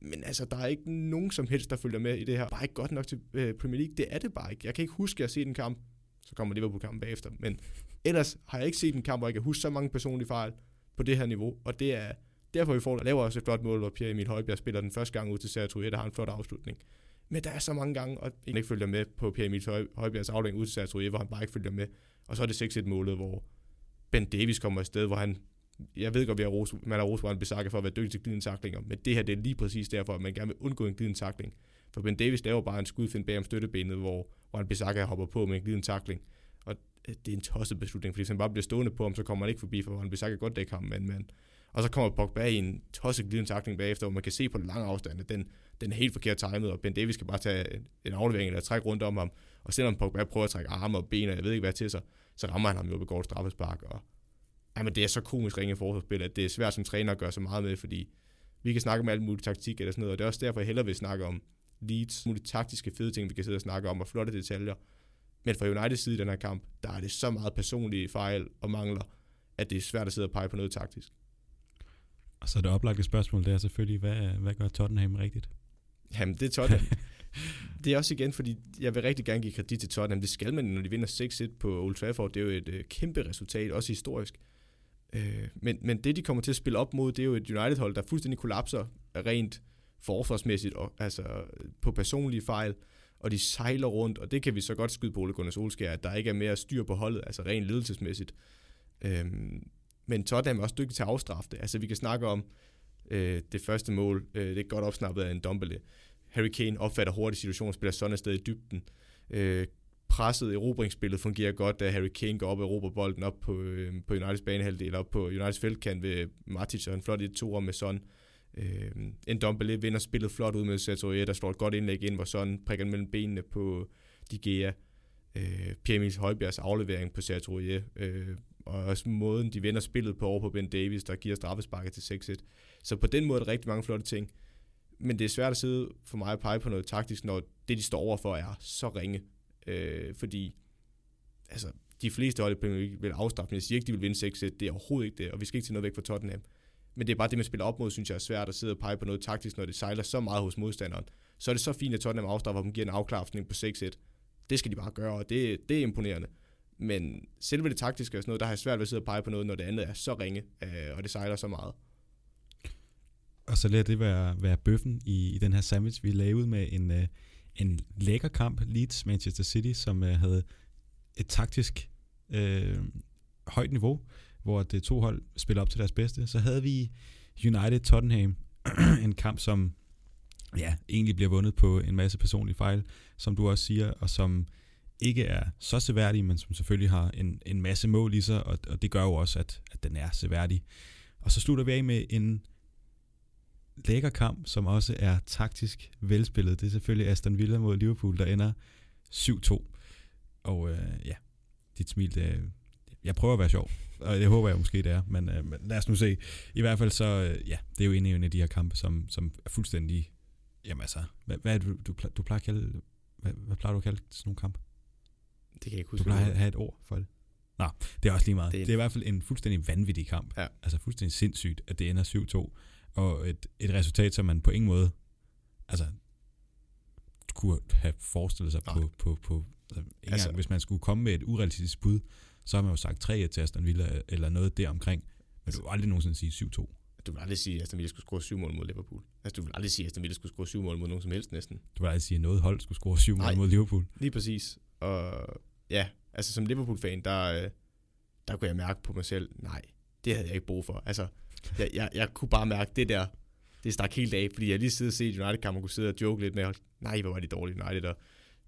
Men altså, der er ikke nogen som helst, der følger med i det her. Bare ikke godt nok til øh, Premier League. Det er det bare ikke. Jeg kan ikke huske, at jeg har set en kamp. Så kommer Liverpool-kampen bagefter. Men ellers har jeg ikke set en kamp, hvor jeg kan huske så mange personlige fejl på det her niveau. Og det er derfor, vi får laver også et flot mål, hvor Pierre Emil Højbjerg spiller den første gang ud til Sergio der har en flot afslutning. Men der er så mange gange, og ikke følger med på Pierre Emil Højbjergs afdeling ud til Sergio hvor han bare ikke følger med. Og så er det 6-1 målet, hvor Ben Davis kommer afsted, hvor han jeg ved godt, at rose, man har rost Warren Bissaka for at være dygtig til glidende taklinger, men det her det er lige præcis derfor, at man gerne vil undgå en glidende takling. For Ben Davis laver bare en skudfind bag om støttebenet, hvor Warren Bissaka hopper på med en glidende takling. Og øh, det er en tosset beslutning, fordi hvis han bare bliver stående på ham, så kommer han ikke forbi, for Warren Bissaka godt dække ham, men, men og så kommer Pogba i en tosset glidende takling bagefter, hvor man kan se på den lange afstand, at den, den er helt forkert timet, og Ben Davis skal bare tage en aflevering eller trække rundt om ham. Og selvom Pogba prøver at trække arme og ben, og jeg ved ikke hvad til sig, så rammer han ham jo på godt straffespark, og Jamen, det er så komisk ringe forsvarsspil, at det er svært som træner at gøre så meget med, fordi vi kan snakke om alt muligt taktik eller sådan noget, og det er også derfor, jeg hellere vil snakke om leads, mulige taktiske fede ting, vi kan sidde og snakke om, og flotte detaljer. Men fra Uniteds side i den her kamp, der er det så meget personlige fejl og mangler, at det er svært at sidde og pege på noget taktisk. Og så det oplagte spørgsmål, det er selvfølgelig, hvad, hvad gør Tottenham rigtigt? Jamen, det er Tottenham. [laughs] det er også igen, fordi jeg vil rigtig gerne give kredit til Tottenham. Det skal man, når de vinder 6-1 på Old Trafford. Det er jo et øh, kæmpe resultat, også historisk. Øh, men, men det, de kommer til at spille op mod, det er jo et United-hold, der fuldstændig kollapser rent forforsmæssigt, og, altså på personlige fejl, og de sejler rundt, og det kan vi så godt skyde på Ole Gunnar Solskjaer, at der ikke er mere styr på holdet, altså rent ledelsesmæssigt. Øh, men Tottenham er også dygtig til at afstraffe det. Altså vi kan snakke om øh, det første mål, øh, det er godt opsnappet af en Dumbele. Harry Kane opfatter hurtigt situationen, spiller sådan et sted i dybden. Øh, presset erobringsspillet fungerer godt, da Harry Kane går op og erobrer bolden op på, øh, på Uniteds banehalvdel, op på Uniteds feltkant ved Matic og en flot 1-2 med Son. Øh, en Dombele vinder spillet flot ud med Satoria, der slår et godt indlæg ind, hvor Son prikker mellem benene på De Gea. Øh, Pierre-Emil Højbjergs aflevering på Satoria. øh, og også måden, de vinder spillet på over på Ben Davis, der giver straffesparket til 6-1. Så på den måde er der rigtig mange flotte ting. Men det er svært at sidde for mig og pege på noget taktisk, når det, de står overfor, er så ringe. Øh, fordi altså, de fleste hold i Premier League vil afstraffe, men jeg siger ikke, de vil vinde 6-1. Det er overhovedet ikke det, og vi skal ikke til noget væk fra Tottenham. Men det er bare det, man spiller op mod, synes jeg er svært at sidde og pege på noget taktisk, når det sejler så meget hos modstanderen. Så er det så fint, at Tottenham afstraffer dem giver en afklaftning på 6-1. Det skal de bare gøre, og det, det er imponerende. Men selve det taktiske og sådan noget, der har jeg svært ved at sidde og pege på noget, når det andet er så ringe, øh, og det sejler så meget. Og så lader det være, være bøffen i, i den her sandwich, vi lavede med en, øh, en lækker kamp, Leeds Manchester City, som øh, havde et taktisk øh, højt niveau, hvor det øh, to hold spiller op til deres bedste. Så havde vi United Tottenham, [clears throat] en kamp, som ja, egentlig bliver vundet på en masse personlige fejl, som du også siger, og som ikke er så seværdig, men som selvfølgelig har en, en masse mål i sig, og, og det gør jo også, at, at den er seværdig. Og så slutter vi af med en lækker kamp, som også er taktisk velspillet. Det er selvfølgelig Aston Villa mod Liverpool, der ender 7-2. Og øh, ja, dit smil, det, jeg prøver at være sjov, og det håber jeg måske, det er, men, øh, men lad os nu se. I hvert fald så, øh, ja, det er jo en af de her kampe, som, som er fuldstændig, jamen altså, hvad, hvad er det, du, du, du plejer at kalde, hvad, hvad plejer du at kalde sådan nogle kampe? Det kan jeg ikke huske. Du plejer at have et ord for det. Nå, det er også lige meget. Det er, det er i hvert fald en fuldstændig vanvittig kamp. Ja. Altså fuldstændig sindssygt, at det ender 7-2. Og et, et resultat, som man på ingen måde altså, kunne have forestillet sig Nej. på, på, på altså, ikke Altså- altså, hvis man skulle komme med et urealistisk bud, så har man jo sagt 3-1 til Aston Villa, eller noget deromkring. Men du vil aldrig nogensinde sige 7-2. Du vil aldrig sige, at Aston Villa skulle score syv mål mod Liverpool. Altså, du vil aldrig sige, at Aston Villa skulle score syv mål mod nogen som helst næsten. Du vil aldrig sige, at noget hold skulle score 7 mål mod Liverpool. Lige præcis. Og ja, altså som Liverpool-fan, der, øh, der kunne jeg mærke på mig selv, nej, det havde jeg ikke brug for. Altså, jeg, jeg, jeg kunne bare mærke det der, det stak helt af, fordi jeg lige sidder og set United-kamp og kunne sidde og joke lidt med, nej, hvor var det dårlige United, og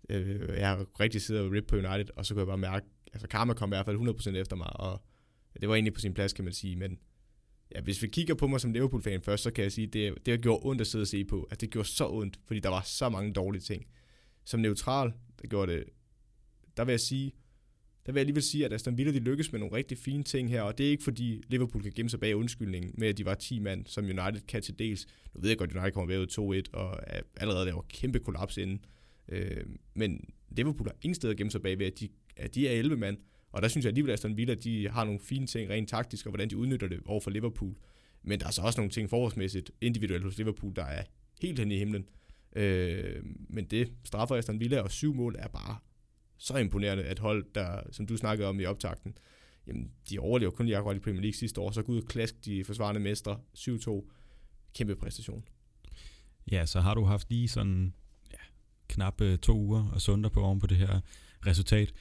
øh, jeg har rigtig siddet og rip på United, og så kunne jeg bare mærke, altså Karma kom i hvert fald 100% efter mig, og det var egentlig på sin plads, kan man sige, men ja, hvis vi kigger på mig som Liverpool-fan først, så kan jeg sige, det, det har gjort ondt at sidde og se på. Altså, det gjorde så ondt, fordi der var så mange dårlige ting. Som neutral, der gjorde det, der vil jeg sige, der vil jeg alligevel sige, at Aston Villa de lykkes med nogle rigtig fine ting her, og det er ikke fordi Liverpool kan gemme sig bag undskyldningen med, at de var 10 mand, som United kan til dels. Nu ved jeg godt, at United kommer bagud 2-1, og er allerede laver kæmpe kollaps inden. Øh, men Liverpool har ingen sted at gemme sig bag ved, at de, at de er 11 mand, og der synes jeg alligevel, at Aston Villa de har nogle fine ting rent taktisk, og hvordan de udnytter det over for Liverpool. Men der er så også nogle ting forholdsmæssigt individuelt hos Liverpool, der er helt hen i himlen. Øh, men det straffer Aston Villa, og syv mål er bare så imponerende, at hold, der, som du snakkede om i optakten, jamen, de overlever kun lige akkurat i Premier League sidste år, så ud og klask de forsvarende mestre 7-2. Kæmpe præstation. Ja, så har du haft lige sådan ja, knap øh, to uger og sunder på oven på det her resultat.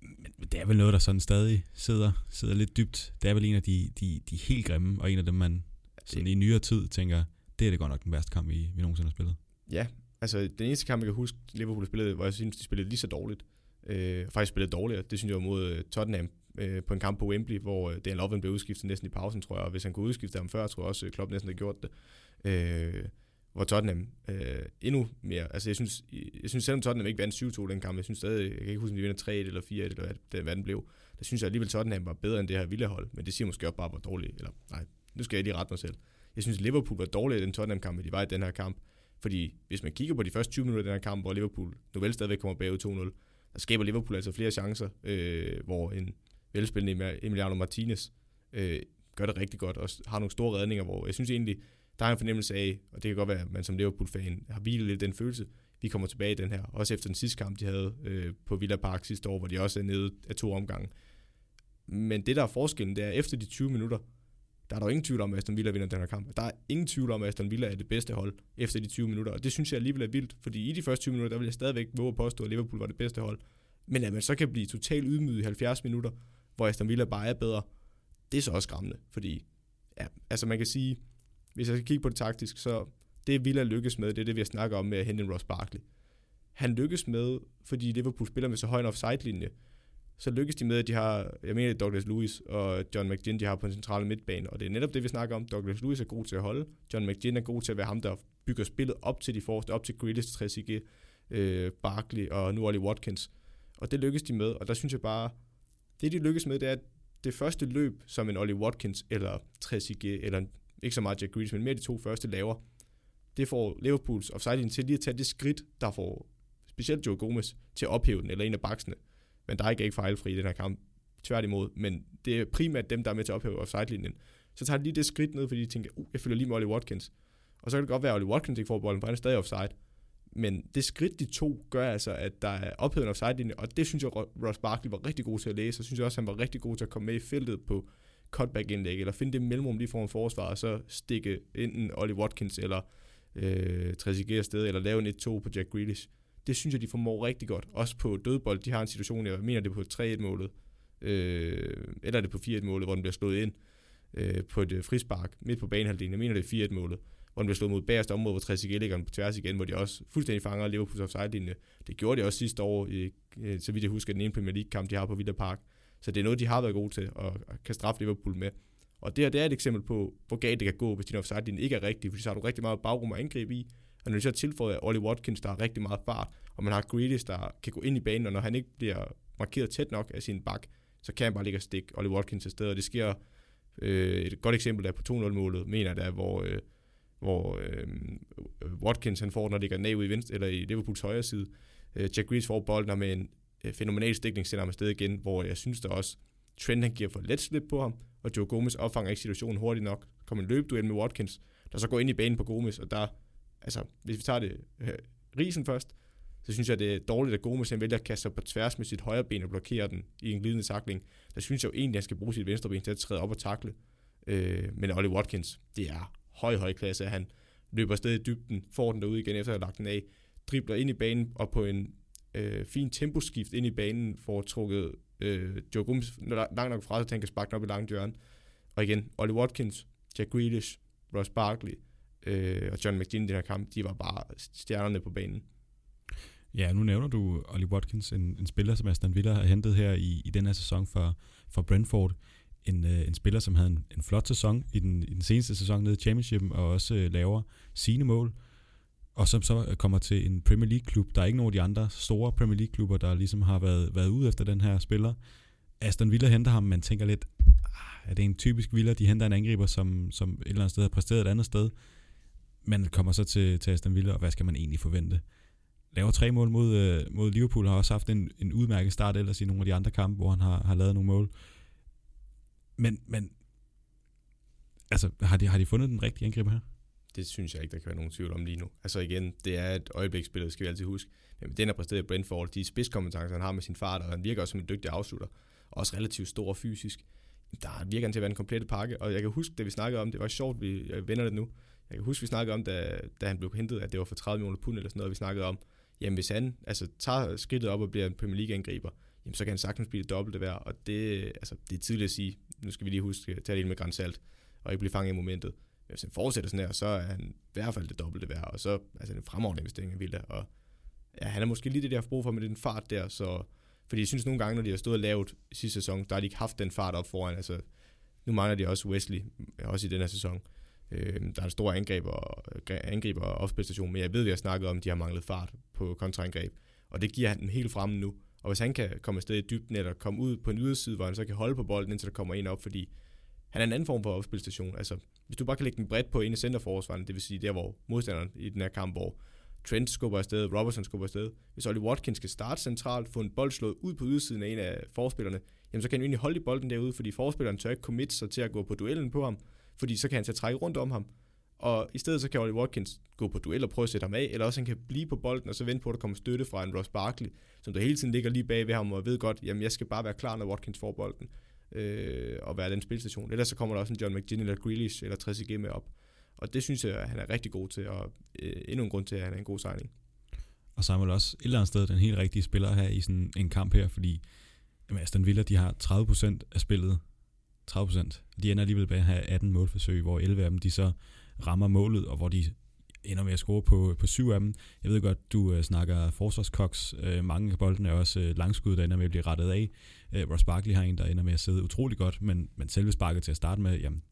Men men det er vel noget, der sådan stadig sidder, sidder lidt dybt. Det er vel en af de, de, de helt grimme, og en af dem, man sådan i nyere tid tænker, det er det godt nok den værste kamp, vi, vi nogensinde har spillet. Ja, altså den eneste kamp, jeg kan huske, Liverpool spillede, hvor jeg synes, de spillede lige så dårligt. Øh, faktisk spillede dårligere. Det synes jeg var mod øh, Tottenham øh, på en kamp på Wembley, hvor øh, Dan Lovren blev udskiftet næsten i pausen, tror jeg. Og hvis han kunne udskifte ham før, tror jeg også, at Klopp næsten havde gjort det. Øh, hvor Tottenham øh, endnu mere, altså jeg synes, jeg synes selvom Tottenham ikke vandt 7-2 den kamp, jeg synes stadig, jeg kan ikke huske, om de vinder 3-1 eller 4-1, eller hvad, det, hvad den blev, der synes jeg alligevel, Tottenham var bedre end det her Villahold, men det siger måske også bare, hvor dårligt, eller nej, nu skal jeg lige rette mig selv. Jeg synes, Liverpool var dårligere i den Tottenham-kamp, end de var i den her kamp, fordi hvis man kigger på de første 20 minutter af den her kamp, hvor Liverpool nu vel stadigvæk kommer bagud 2-0, der skaber Liverpool altså flere chancer, øh, hvor en velspillende Emiliano Martinez øh, gør det rigtig godt, og har nogle store redninger, hvor jeg synes egentlig, der er en fornemmelse af, og det kan godt være, at man som Liverpool-fan har hvilet lidt den følelse, vi kommer tilbage i den her, også efter den sidste kamp, de havde øh, på Villa Park sidste år, hvor de også er nede af to omgange. Men det, der er forskellen, det er, efter de 20 minutter, der er der jo ingen tvivl om, at Aston Villa vinder den her kamp. Der er ingen tvivl om, at Aston Villa er det bedste hold efter de 20 minutter, og det synes jeg alligevel er vildt, fordi i de første 20 minutter, der vil jeg stadigvæk våge at påstå, at Liverpool var det bedste hold. Men at man så kan blive totalt ydmyget i 70 minutter, hvor Aston Villa bare er bedre, det er så også skræmmende, fordi ja, altså man kan sige, hvis jeg skal kigge på det taktisk, så det Villa lykkes med, det er det, vi har snakket om med at hente en Ross Barkley. han lykkes med, fordi Liverpool spiller med så høj en offside-linje, så lykkes de med, at de har, jeg mener, Douglas Lewis og John McGinn, de har på den centrale midtbane, og det er netop det, vi snakker om. Douglas Lewis er god til at holde, John McGinn er god til at være ham, der bygger spillet op til de forreste, op til Grealish, Trezeguet, øh, Barkley og nu Ollie Watkins. Og det lykkes de med, og der synes jeg bare, det de lykkes med, det er, at det første løb, som en Ollie Watkins eller Trezeguet, eller ikke så meget Jack Grealish, men mere de to første laver, det får Liverpools offside til lige at tage det skridt, der får specielt Joe Gomez til at ophæve den, eller en af baksene. Men der er ikke, fejlfri i den her kamp, tværtimod. Men det er primært dem, der er med til at ophæve offside-linjen. Så tager de lige det skridt ned, fordi de tænker, uh, jeg følger lige med Ollie Watkins. Og så kan det godt være, at Ollie Watkins ikke får bolden, for han er stadig offside. Men det skridt, de to, gør altså, at der er ophævet en offside-linje, og det synes jeg, Ross Barkley var rigtig god til at læse, og synes jeg også, han var rigtig god til at komme med i feltet på cutback-indlæg, eller finde det mellemrum lige foran forsvar, og så stikke enten Ollie Watkins eller øh, Trezeguet afsted, eller lave en 1-2 på Jack Grealish. Det synes jeg, de formår rigtig godt. Også på dødbold, de har en situation, jeg mener det er på 3-1-målet, øh, eller er det på 4-1-målet, hvor den bliver slået ind øh, på et øh, frispark midt på banehalvdelen. Jeg mener det er 4-1-målet, hvor den bliver slået mod bagerste område, hvor Trezeguet ligger på tværs igen, hvor de også fuldstændig fanger Liverpools offside-linje. Det gjorde de også sidste år, i, øh, så vidt jeg husker, den ene Premier League-kamp, de har på Villa Park. Så det er noget, de har været gode til, og kan straffe Liverpool med. Og det her det er et eksempel på, hvor galt det kan gå, hvis din offside ikke er rigtig, fordi så har du rigtig meget bagrum at angribe i. Og når du så tilføjer Ollie Watkins, der har rigtig meget fart, og man har Grealish, der kan gå ind i banen, og når han ikke bliver markeret tæt nok af sin bak, så kan han bare ligge og stikke Ollie Watkins afsted, sted, og det sker øh, et godt eksempel der på 2-0-målet, mener jeg, der, hvor, øh, hvor øh, Watkins han får, når ligger ned ud i, venstre, eller i Liverpools højre side. Øh, Jack Grealish får bolden med en øh, fænomenal stikning, sender ham afsted igen, hvor jeg synes der også, Trent han giver for let slip på ham, og Joe Gomez opfanger ikke situationen hurtigt nok. Kommer en løbduel med Watkins, der så går ind i banen på Gomez, og der, altså, hvis vi tager det øh, risen først, så synes jeg, det er dårligt, at Gomes vælger at kaste sig på tværs med sit højre ben og blokere den i en glidende takling. Der synes jeg jo egentlig, at han skal bruge sit venstre ben til at træde op og takle. Øh, men Ollie Watkins, det er høj, høj klasse. Han løber afsted i dybden, får den derude igen efter at have lagt den af, dribler ind i banen og på en øh, fin temposkift ind i banen får trukket øh, Joe Gomes langt nok fra, så han kan sparke den op i langt hjørne. Og igen, Ollie Watkins, Jack Grealish, Ross Barkley øh, og John McGinn i den her kamp, de var bare stjernerne på banen. Ja, nu nævner du Ollie Watkins, en, en spiller, som Aston Villa har hentet her i, i den her sæson for, for Brentford. En, øh, en spiller, som havde en, en flot sæson i den, i den seneste sæson nede i Championshipen, og også øh, laver sine mål. Og som så kommer til en Premier League-klub. Der er ikke nogen af de andre store Premier League-klubber, der ligesom har været, været ude efter den her spiller. Aston Villa henter ham, man tænker lidt, ah, er det en typisk Villa, de henter en angriber, som, som et eller andet sted har præsteret et andet sted. Man kommer så til, til Aston Villa, og hvad skal man egentlig forvente? laver tre mål mod, øh, mod Liverpool, har også haft en, en udmærket start ellers i nogle af de andre kampe, hvor han har, har lavet nogle mål. Men, men altså, har de, har de fundet den rigtige angriber her? Det synes jeg ikke, der kan være nogen tvivl om lige nu. Altså igen, det er et øjebliksspil, det skal vi altid huske. Men den har præsteret i Brentford, de spidskompetencer, han har med sin far, og han virker også som en dygtig afslutter. Også relativt stor og fysisk. Der virker han til at være en komplet pakke, og jeg kan huske, da vi snakkede om, det var sjovt, vi øh, vender det nu. Jeg kan huske, vi snakkede om, da, da han blev hentet, at det var for 30 millioner pund eller sådan noget, vi snakkede om jamen hvis han altså, tager skridtet op og bliver en Premier League-angriber, jamen så kan han sagtens blive det dobbelte værd, og det, altså, det er tidligt at sige, nu skal vi lige huske at tage det med grænsalt, og ikke blive fanget i momentet. Men hvis han fortsætter sådan her, så er han i hvert fald det dobbelte værd, og så altså en fremragende investering af Villa, og ja, han er måske lige det der brug for med den fart der, så, fordi jeg synes nogle gange, når de har stået lavt lavet sidste sæson, der har de ikke haft den fart op foran, altså nu mangler de også Wesley, også i den her sæson, Øh, der er en stor angreb og, øh, angreb og opspilstation, men jeg ved, at vi har snakket om, at de har manglet fart på kontraangreb. Og det giver han dem helt fremme nu. Og hvis han kan komme afsted i dybden, eller komme ud på en yderside, hvor han så kan holde på bolden, indtil der kommer en op, fordi han er en anden form for opspilstation. Altså, hvis du bare kan lægge den bredt på en i centerforsvarerne, det vil sige der, hvor modstanderen i den her kamp, hvor Trent skubber afsted, Robertson skubber afsted. Hvis Ollie Watkins skal starte centralt, få en bold slået ud på ydersiden af en af forspillerne, jamen så kan han jo egentlig holde i bolden derude, fordi forspilleren tør ikke commit sig til at gå på duellen på ham, fordi så kan han tage trække rundt om ham. Og i stedet så kan Ollie Watkins gå på duel og prøve at sætte ham af, eller også han kan blive på bolden og så vente på, at der kommer støtte fra en Ross Barkley, som der hele tiden ligger lige bag ved ham og ved godt, jamen jeg skal bare være klar, når Watkins får bolden, øh, og være den spilstation. Ellers så kommer der også en John McGinn eller Grealish eller Trezeguet med op. Og det synes jeg, at han er rigtig god til, og øh, endnu en grund til, at han er en god signing. Og Samuel også et eller andet sted den helt rigtige spiller her i sådan en kamp her, fordi jamen Aston Villa, de har 30% af spillet 30% De ender alligevel med at have 18 målforsøg, hvor 11 af dem de så rammer målet, og hvor de ender med at score på, på syv af dem. Jeg ved godt, du øh, snakker forsvarskoks. Øh, mange af boldene er også øh, langskud, der ender med at blive rettet af. Øh, Ross Barkley har en, der ender med at sidde utrolig godt, men, men selve sparket til at starte med, jamen,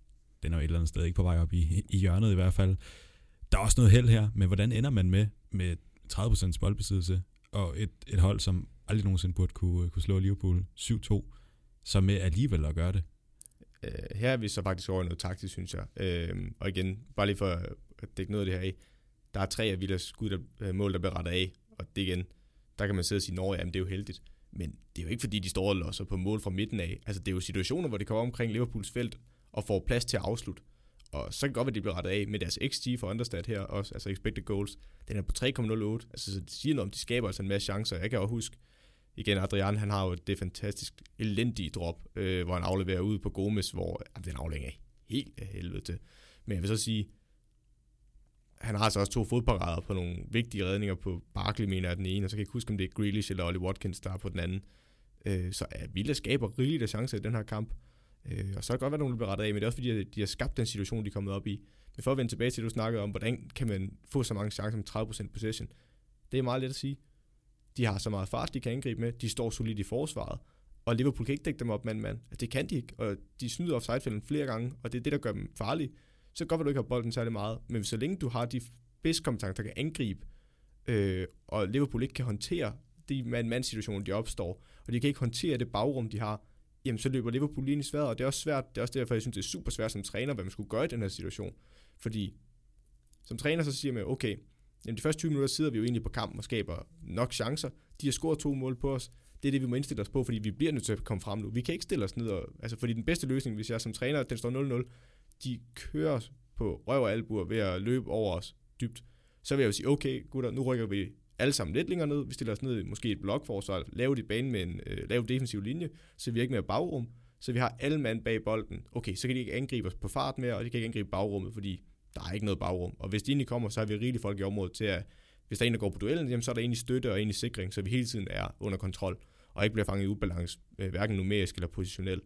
den er jo et eller andet sted ikke på vej op i, i hjørnet i hvert fald. Der er også noget held her, men hvordan ender man med, med 30% boldbesiddelse, og et, et hold, som aldrig nogensinde burde kunne, kunne slå Liverpool 7-2, så med alligevel at gøre det? Øh, her er vi så faktisk over noget taktisk, synes jeg. Øh, og igen, bare lige for at dække noget af det her af. Der er tre af Villas skud, der, øh, mål, der bliver rettet af, og det igen, der kan man sidde og sige, at det er jo heldigt. Men det er jo ikke fordi, de står og losser på mål fra midten af. Altså det er jo situationer, hvor de kommer omkring Liverpools felt og får plads til at afslutte. Og så kan det godt være, at de bliver rettet af med deres XG for understat her også, altså expected goals. Den er på 3,08. Altså så det siger noget om, de skaber altså en masse chancer. Jeg kan også huske, igen, Adrian, han har jo det fantastisk elendige drop, øh, hvor han afleverer ud på Gomes, hvor jamen, den aflænger er helt af helvede til. Men jeg vil så sige, han har altså også to fodparader på nogle vigtige redninger på Barkley, mener jeg den ene, og så kan jeg ikke huske, om det er Grealish eller Ollie Watkins, der er på den anden. Øh, så er Villa skaber rigeligt af chancer i den her kamp. Øh, og så kan det godt være, at nogen bliver rettet af, men det er også fordi, at de har skabt den situation, de er kommet op i. Men for at vende tilbage til, at du snakkede om, hvordan kan man få så mange chancer med 30% possession, det er meget let at sige. De har så meget fart, de kan angribe med. De står solidt i forsvaret. Og Liverpool kan ikke dække dem op mand-mand. Det kan de ikke. Og de snyder offside flere gange, og det er det, der gør dem farlige. Så godt, at du ikke har bolden særlig meget. Men så længe du har de bedste kompetencer, der kan angribe, øh, og Liverpool ikke kan håndtere de mand-mand situationer, de opstår, og de kan ikke håndtere det bagrum, de har, jamen så løber Liverpool lige i sværet, og det er også svært, det er også derfor, jeg synes, det er super svært som træner, hvad man skulle gøre i den her situation. Fordi som træner, så siger man, okay, jamen de første 20 minutter sidder vi jo egentlig på kampen og skaber nok chancer. De har scoret to mål på os. Det er det, vi må indstille os på, fordi vi bliver nødt til at komme frem nu. Vi kan ikke stille os ned og, altså fordi den bedste løsning, hvis jeg som træner, den står 0-0, de kører på røv og albuer ved at løbe over os dybt. Så vil jeg jo sige, okay gutter, nu rykker vi alle sammen lidt længere ned. Vi stiller os ned i måske et blokforsvar, laver dit bane med en øh, lav defensiv linje, så vi ikke mere bagrum, så vi har alle mand bag bolden. Okay, så kan de ikke angribe os på fart mere, og de kan ikke angribe bagrummet, fordi der er ikke noget bagrum. Og hvis de egentlig kommer, så har vi rigeligt folk i området til at, hvis der er en, der går på duellen, jamen, så er der egentlig støtte og egentlig sikring, så vi hele tiden er under kontrol, og ikke bliver fanget i ubalance, øh, hverken numerisk eller positionelt.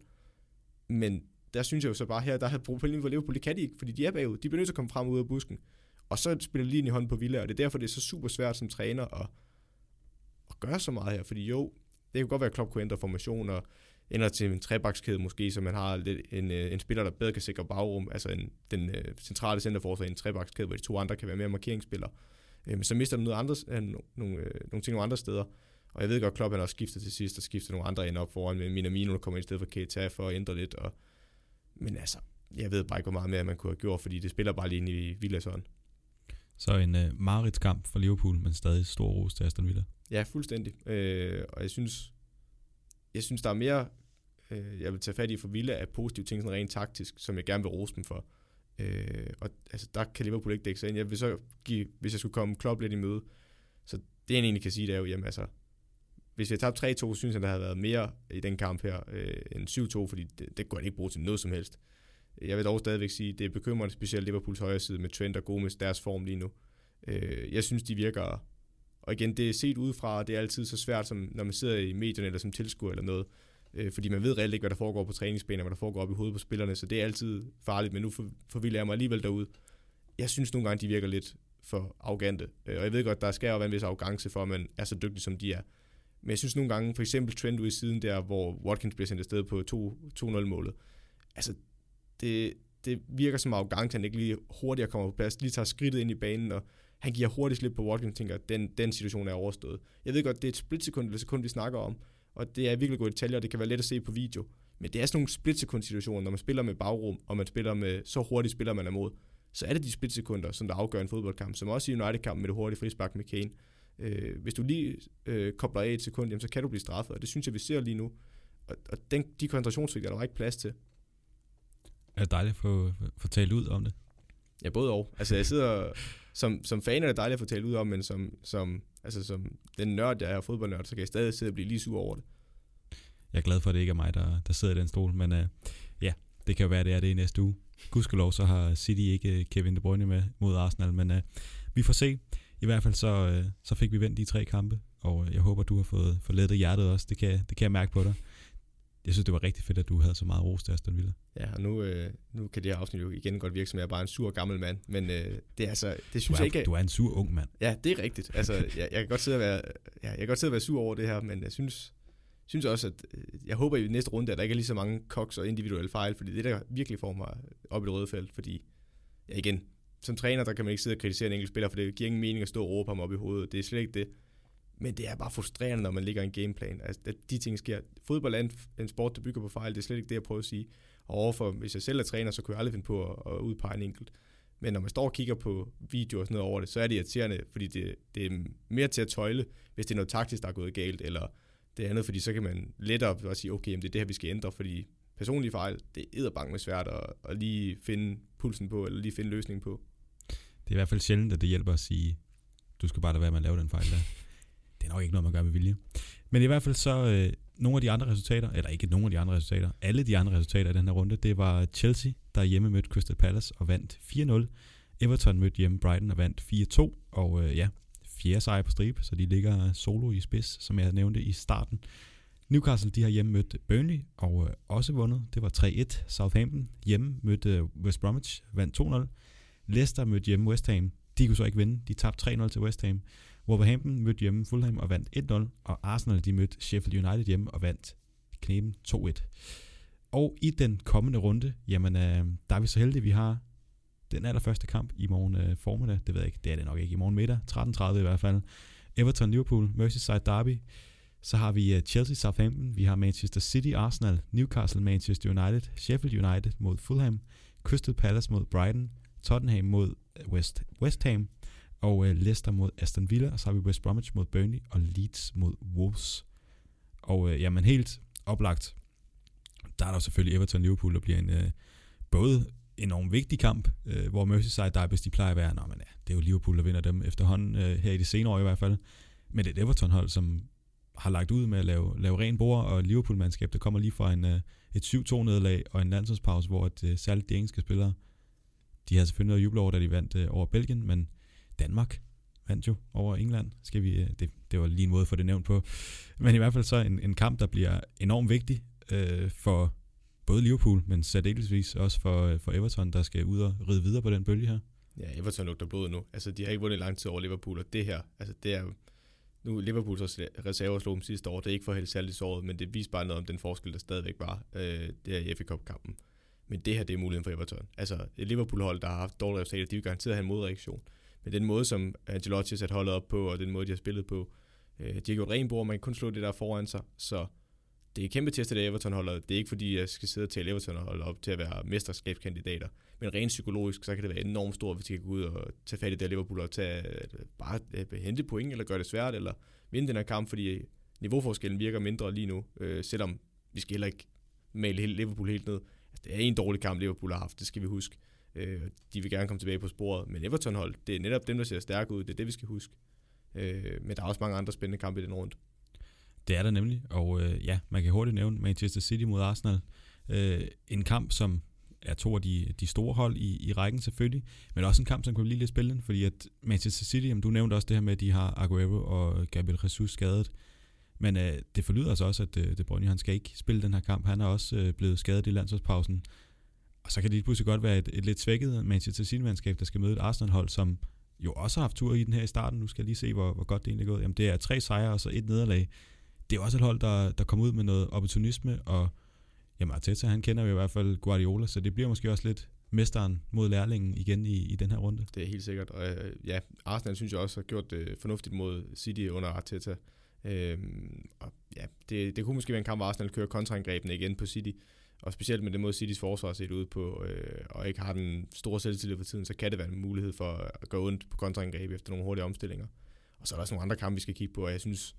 Men der synes jeg jo så bare her, der har problemet for Liverpool, det kan de ikke, fordi de er bagud. De bliver nødt til at komme frem ud af busken. Og så spiller lige i hånden på Villa, og det er derfor, det er så super svært som træner at, at gøre så meget her. Fordi jo, det kan godt være, at Klopp kunne ændre formation ændre til en trebakskæde måske, så man har lidt en, øh, en spiller, der bedre kan sikre bagrum, altså en, den uh, centrale centerforsvar i en trebakskæde, hvor de to andre kan være mere markeringsspillere. Uh, men så mister man noget andre, uh, nogle, uh, nogle ting nogle andre steder. Og jeg ved godt, Klopp han også skifter til sidst, og skifter nogle andre ind op foran, med Minamino, der kommer ind i stedet for Keita for at ændre lidt. Og, men altså, jeg ved bare ikke, hvor meget mere man kunne have gjort, fordi det spiller bare lige ind i Villas så en Marits kamp for Liverpool, men stadig stor ros til Aston Villa. Ja, fuldstændig. Øh, og jeg synes, jeg synes, der er mere, øh, jeg vil tage fat i for Villa af positive ting, sådan rent taktisk, som jeg gerne vil rose dem for. Øh, og altså, der kan Liverpool ikke dække sig ind. Jeg vil så give, hvis jeg skulle komme Klopp lidt i møde, så det jeg egentlig kan sige, det er jo, jamen altså, hvis vi har tabt 3-2, synes jeg, der havde været mere i den kamp her øh, end 7-2, fordi det, det går han ikke bruge til noget som helst. Jeg vil dog stadigvæk sige, det er bekymrende, specielt Liverpools højre side med Trent og Gomes, deres form lige nu. Øh, jeg synes, de virker... Og igen, det er set udefra, det er altid så svært, som når man sidder i medierne eller som tilskuer eller noget. Øh, fordi man ved reelt ikke, hvad der foregår på træningsbanen, hvad der foregår op i hovedet på spillerne, så det er altid farligt, men nu forvilder jeg mig alligevel derud. Jeg synes nogle gange, de virker lidt for arrogante. Øh, og jeg ved godt, der skal jo være en vis arrogance for, at man er så dygtig, som de er. Men jeg synes nogle gange, for eksempel Trent ude i siden der, hvor Watkins bliver sendt afsted på 2-0-målet. Altså, det, det virker som arrogant, han ikke lige hurtigere kommer på plads, lige tager skridtet ind i banen, og han giver hurtigt slip på Watkins, og tænker, at den, den situation er overstået. Jeg ved godt, det er et splitsekund eller sekund, vi snakker om, og det er virkelig gode detaljer, og det kan være let at se på video. Men det er sådan nogle splitsekund situationer, når man spiller med bagrum, og man spiller med så hurtigt spiller man er mod, så er det de splitsekunder, som der afgør en fodboldkamp, som også i United-kampen med det hurtige frispark med Kane. Øh, hvis du lige øh, kobler af et sekund, jamen, så kan du blive straffet, og det synes jeg, vi ser lige nu. Og, og den, de koncentrationsvigter, der var ikke plads til er det dejligt at få, få talt ud om det. Ja, både og. Altså, jeg sidder... Som, som fan er det dejligt at få talt ud om, men som, som, altså, som den nørd, jeg er, fodboldnørd, så kan jeg stadig sidde og blive lige sur over det. Jeg er glad for, at det ikke er mig, der, der sidder i den stol, men uh, ja, det kan jo være, det er det i næste uge. Gudskelov, så har City ikke øh, Kevin De Bruyne med mod Arsenal, men uh, vi får se. I hvert fald så, uh, så fik vi vendt de tre kampe, og jeg håber, du har fået, fået lettet hjertet også. Det kan, det kan jeg mærke på dig jeg synes, det var rigtig fedt, at du havde så meget ros til Aston Villa. Ja, og nu, øh, nu kan det her afsnit jo igen godt virke som, jeg er bare en sur gammel mand, men øh, det er altså, det synes du er, jeg ikke... Du er en sur ung mand. Ja, det er rigtigt. Altså, [laughs] jeg, jeg, kan godt sidde og være, ja, jeg kan godt sidde og være sur over det her, men jeg synes, synes også, at øh, jeg håber i næste runde, at der ikke er lige så mange koks og individuelle fejl, fordi det der virkelig får mig op i det røde felt, fordi, ja igen, som træner, der kan man ikke sidde og kritisere en enkelt spiller, for det giver ingen mening at stå og råbe ham op i hovedet. Det er slet ikke det. Men det er bare frustrerende, når man ligger en gameplan. Altså, at de ting sker. Fodbold er en, en sport, der bygger på fejl. Det er slet ikke det, jeg prøver at sige. Og overfor, hvis jeg selv er træner, så kunne jeg aldrig finde på at, at udpege en enkelt. Men når man står og kigger på videoer og sådan noget over det, så er det irriterende, fordi det, det er mere til at tøjle, hvis det er noget taktisk, der er gået galt, eller det andet, fordi så kan man lettere bare sige, okay, jamen det er det her, vi skal ændre, fordi personlige fejl, det er med svært at, at lige finde pulsen på, eller lige finde løsningen på. Det er i hvert fald sjældent, at det hjælper at sige, du skal bare lade være med at lave den fejl der. Det er nok ikke noget, man gør med vilje. Men i hvert fald så, øh, nogle af de andre resultater, eller ikke nogle af de andre resultater, alle de andre resultater i den her runde, det var Chelsea, der hjemme mødte Crystal Palace og vandt 4-0. Everton mødte hjemme Brighton og vandt 4-2, og øh, ja, fjerde sejr på stribe, så de ligger solo i spids, som jeg nævnte i starten. Newcastle, de har hjemme mødt Burnley og øh, også vundet. Det var 3-1. Southampton hjemme mødte øh, West Bromwich, vandt 2-0. Leicester mødte hjemme West Ham. De kunne så ikke vinde. De tabte 3-0 til West Ham. Wolverhampton mødte hjemme Fulham og vandt 1-0. Og Arsenal, de mødte Sheffield United hjemme og vandt knæben 2-1. Og i den kommende runde, jamen, øh, der er vi så heldige, vi har den allerførste kamp i morgen øh, formiddag. Det ved jeg ikke, det er det nok ikke i morgen middag. 13.30 i hvert fald. Everton, Liverpool, Merseyside Derby. Så har vi øh, Chelsea, Southampton. Vi har Manchester City, Arsenal, Newcastle, Manchester United, Sheffield United mod Fulham, Crystal Palace mod Brighton, Tottenham mod øh, West, West Ham, og øh, Leicester mod Aston Villa, og så har vi West Bromwich mod Burnley, og Leeds mod Wolves. Og øh, jamen helt oplagt, der er der selvfølgelig Everton Liverpool, der bliver en øh, både enormt vigtig kamp, øh, hvor Merseyside Derbys, de plejer at være, nå, men ja, det er jo Liverpool, der vinder dem efterhånden, øh, her i de senere år i hvert fald. Men det er et Everton-hold, som har lagt ud med at lave, lave ren bord, og Liverpool-mandskab, der kommer lige fra en, øh, et 7-2-nederlag og en landsholdspause, hvor et, øh, særligt de engelske spillere, de har selvfølgelig noget juble over, da de vandt øh, over Belgien, men Danmark vandt jo over England. Skal vi, øh, det, det var lige en måde at få det nævnt på. Men i hvert fald så en, en kamp, der bliver enormt vigtig øh, for både Liverpool, men særdelesvis også for, øh, for Everton, der skal ud og ride videre på den bølge her. Ja, Everton lugter blod nu. Altså, de har ikke vundet lang tid over Liverpool, og det her, altså, det er nu Liverpools reserver slog dem sidste år, det er ikke for helt særligt såret, men det viser bare noget om den forskel, der stadigvæk var, øh, der i FA Cup-kampen. Men det her, det er muligheden for Everton. Altså, et Liverpool-hold, der har haft dårlige resultater, de vil garanteret have en modreaktion. Men den måde, som Angelotti har sat holdet op på, og den måde, de har spillet på, øh, de har gjort ren bord, man kan kun slå det der foran sig, så det er kæmpe test af Everton holder. Det er ikke fordi, jeg skal sidde og tale Everton holde op til at være mesterskabskandidater. Men rent psykologisk, så kan det være enormt stort, hvis de kan gå ud og tage fat i det Liverpool og tage, øh, bare øh, hente point, eller gøre det svært, eller vinde den her kamp, fordi niveauforskellen virker mindre lige nu, øh, selvom vi skal heller ikke male Liverpool helt ned. Altså, det er en dårlig kamp, Liverpool har haft, det skal vi huske. Øh, de vil gerne komme tilbage på sporet, men Everton hold, det er netop dem, der ser stærke ud, det er det, vi skal huske. Øh, men der er også mange andre spændende kampe i den runde. Det er der nemlig, og øh, ja, man kan hurtigt nævne Manchester City mod Arsenal. Øh, en kamp, som er to af de, de store hold i, i rækken selvfølgelig, men også en kamp, som kunne blive lidt spændende, fordi at Manchester City, jamen, du nævnte også det her med, at de har Aguero og Gabriel Jesus skadet, men øh, det forlyder altså også, at øh, De Bruyne, han skal ikke spille den her kamp. Han er også øh, blevet skadet i landsholdspausen. Og så kan det pludselig godt være et, et lidt svækket Manchester City-mandskab, der skal møde et Arsenal-hold, som jo også har haft tur i den her i starten. Nu skal jeg lige se, hvor, hvor godt det egentlig er gået. Jamen, det er tre sejre og så et nederlag det er også et hold, der, der kommer ud med noget opportunisme, og jamen Arteta, han kender jo i hvert fald Guardiola, så det bliver måske også lidt mesteren mod lærlingen igen i, i den her runde. Det er helt sikkert, og øh, ja, Arsenal synes jeg også har gjort det fornuftigt mod City under Arteta. Øhm, og ja, det, det kunne måske være en kamp, hvor Arsenal kører kontraangrebene igen på City, og specielt med den måde Citys forsvar set ud på, øh, og ikke har den store selvtillid for tiden, så kan det være en mulighed for at gå ondt på kontraangreb efter nogle hurtige omstillinger. Og så er der også nogle andre kampe, vi skal kigge på, og jeg synes,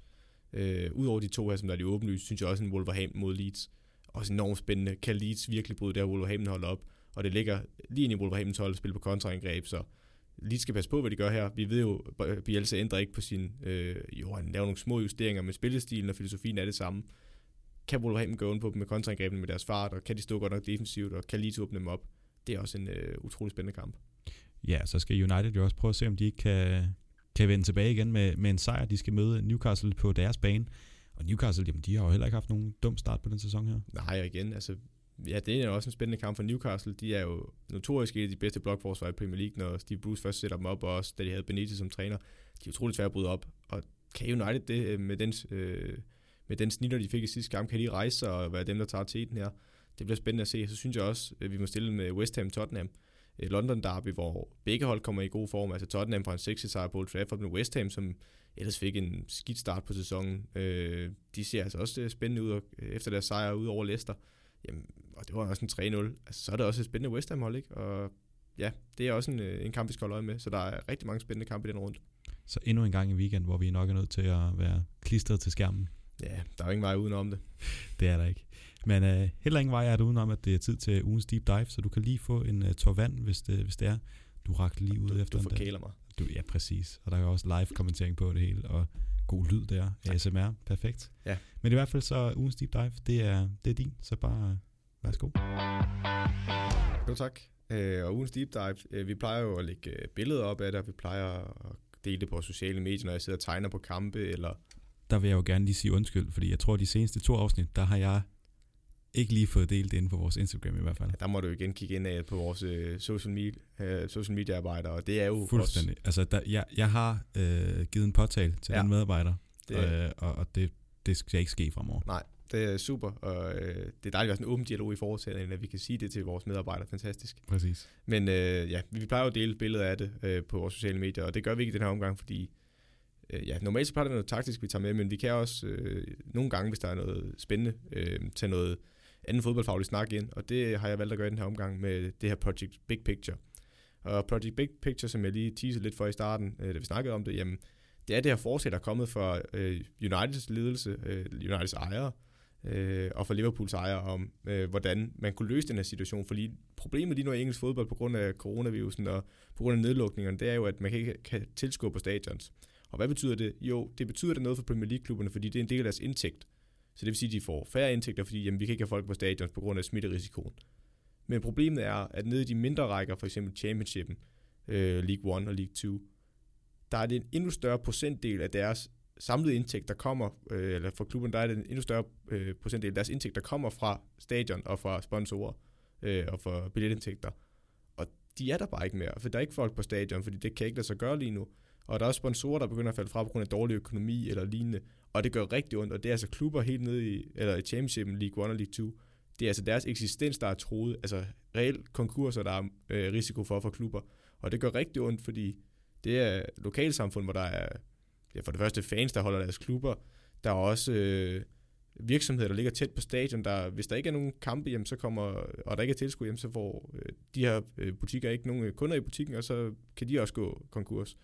Øh, Udover de to her, som der er de åbenlyse, synes jeg også en Wolverhampton mod Leeds. Også enormt spændende. Kan Leeds virkelig bryde der, Wolverhampton holder op? Og det ligger lige ind i Wolverhamptons hold at spille på kontraangreb, så Leeds skal passe på, hvad de gør her. Vi ved jo, Bielsa ændrer ikke på sin... Øh, jo, han laver nogle små justeringer, med spillestilen og filosofien er det samme. Kan Wolverhampton gå ind på dem med kontraangrebene med deres fart, og kan de stå godt nok defensivt, og kan Leeds åbne dem op? Det er også en øh, utrolig spændende kamp. Ja, så skal United jo også prøve at se, om de ikke kan, kan vende tilbage igen med, med en sejr. De skal møde Newcastle på deres bane. Og Newcastle, jamen, de har jo heller ikke haft nogen dum start på den sæson her. Nej, og igen, altså, ja, det er også en spændende kamp for Newcastle. De er jo notorisk et af de bedste blokforsvar i Premier League, når Steve Bruce først sætter dem op, og også da de havde Benitez som træner. De er utroligt svære at bryde op, og kan United det øh, med den, øh, med den snitter, de fik i sidste kamp, kan de rejse sig og være dem, der tager til her. Det bliver spændende at se. Så synes jeg også, at vi må stille med West Ham Tottenham. London Derby, hvor begge hold kommer i god form. Altså Tottenham fra en 6 sejr på Old Trafford med West Ham, som ellers fik en skidt start på sæsonen. Øh, de ser altså også øh, spændende ud øh, efter deres sejr ud over Leicester. Jamen, og det var også en 3-0. Altså, så er det også et spændende West Ham hold, ikke? Og ja, det er også en, øh, en kamp, vi skal holde øje med. Så der er rigtig mange spændende kampe i den runde. Så endnu en gang i weekend, hvor vi nok er nødt til at være klistret til skærmen. Ja, der er jo ingen vej udenom det. det er der ikke. Men uh, heller ingen vej er det udenom, at det er tid til ugens deep dive, så du kan lige få en uh, tår vand, hvis det, hvis det er. Du rakte lige ud du, efter Du forkæler mig. Du, ja, præcis. Og der er jo også live kommentering på det hele, og god lyd der. ASMR, perfekt. Ja. Men i hvert fald så ugens deep dive, det er, det er din, så bare uh, værsgo. Jo tak. Uh, og ugens deep dive, uh, vi plejer jo at lægge billeder op af det, og vi plejer at dele det på sociale medier, når jeg sidder og tegner på kampe, eller... Der vil jeg jo gerne lige sige undskyld, fordi jeg tror, at de seneste to afsnit, der har jeg ikke lige fået delt det inde på vores Instagram i hvert fald. Ja, der må du igen kigge ind på vores uh, social, media, uh, social media arbejder, og det er jo Fuldstændig. Også... Altså, der, jeg, jeg har uh, givet en påtale til ja. den medarbejder, det... Uh, og, og det, det skal ikke ske fremover. Nej, det er super, og uh, det er dejligt at have sådan en åben dialog i foretagendet, at vi kan sige det til vores medarbejdere. Fantastisk. Præcis. Men uh, ja, vi plejer jo at dele billeder af det uh, på vores sociale medier, og det gør vi ikke i den her omgang, fordi uh, ja, normalt så plejer det noget taktisk, vi tager med, men vi kan også øh, nogle gange, hvis der er noget spændende, øh, tage noget anden fodboldfaglig snak ind, og det har jeg valgt at gøre i den her omgang med det her Project Big Picture. Og Project Big Picture, som jeg lige teasede lidt for i starten, øh, da vi snakkede om det, jamen, det er det her forslag, der er kommet fra øh, Uniteds ledelse, øh, Uniteds ejere, øh, og fra Liverpools ejere om, øh, hvordan man kunne løse den her situation. For lige, problemet lige nu i engelsk fodbold på grund af coronavirusen og på grund af nedlukningerne, det er jo, at man ikke kan tilskue på stadions. Og hvad betyder det? Jo, det betyder det noget for Premier League-klubberne, fordi det er en del af deres indtægt. Så det vil sige, at de får færre indtægter, fordi jamen, vi kan ikke have folk på stadion på grund af smitterisikoen. Men problemet er, at nede i de mindre rækker, for eksempel Championshipen, øh, League 1 og League 2, der er det en endnu større procentdel af deres samlede indtægt, der kommer, øh, eller for klubben, der er det en endnu større øh, procentdel af deres indtægt, der kommer fra stadion og fra sponsorer øh, og fra billetindtægter. Og de er der bare ikke mere, for der er ikke folk på stadion, fordi det kan ikke lade sig gøre lige nu. Og der er også sponsorer, der begynder at falde fra på grund af dårlig økonomi eller lignende. Og det gør rigtig ondt, og det er altså klubber helt nede i, eller i Championship, League 1 og League 2. Det er altså deres eksistens, der er troet. Altså reelt konkurser, der er øh, risiko for for klubber. Og det gør rigtig ondt, fordi det er lokalsamfund, hvor der er ja, for det første fans, der holder deres klubber. Der er også øh, virksomheder, der ligger tæt på stadion. Der, hvis der ikke er nogen kampe, jamen, så kommer, og der ikke er tilskud, jamen, så får øh, de her øh, butikker ikke nogen øh, kunder i butikken, og så kan de også gå konkurs.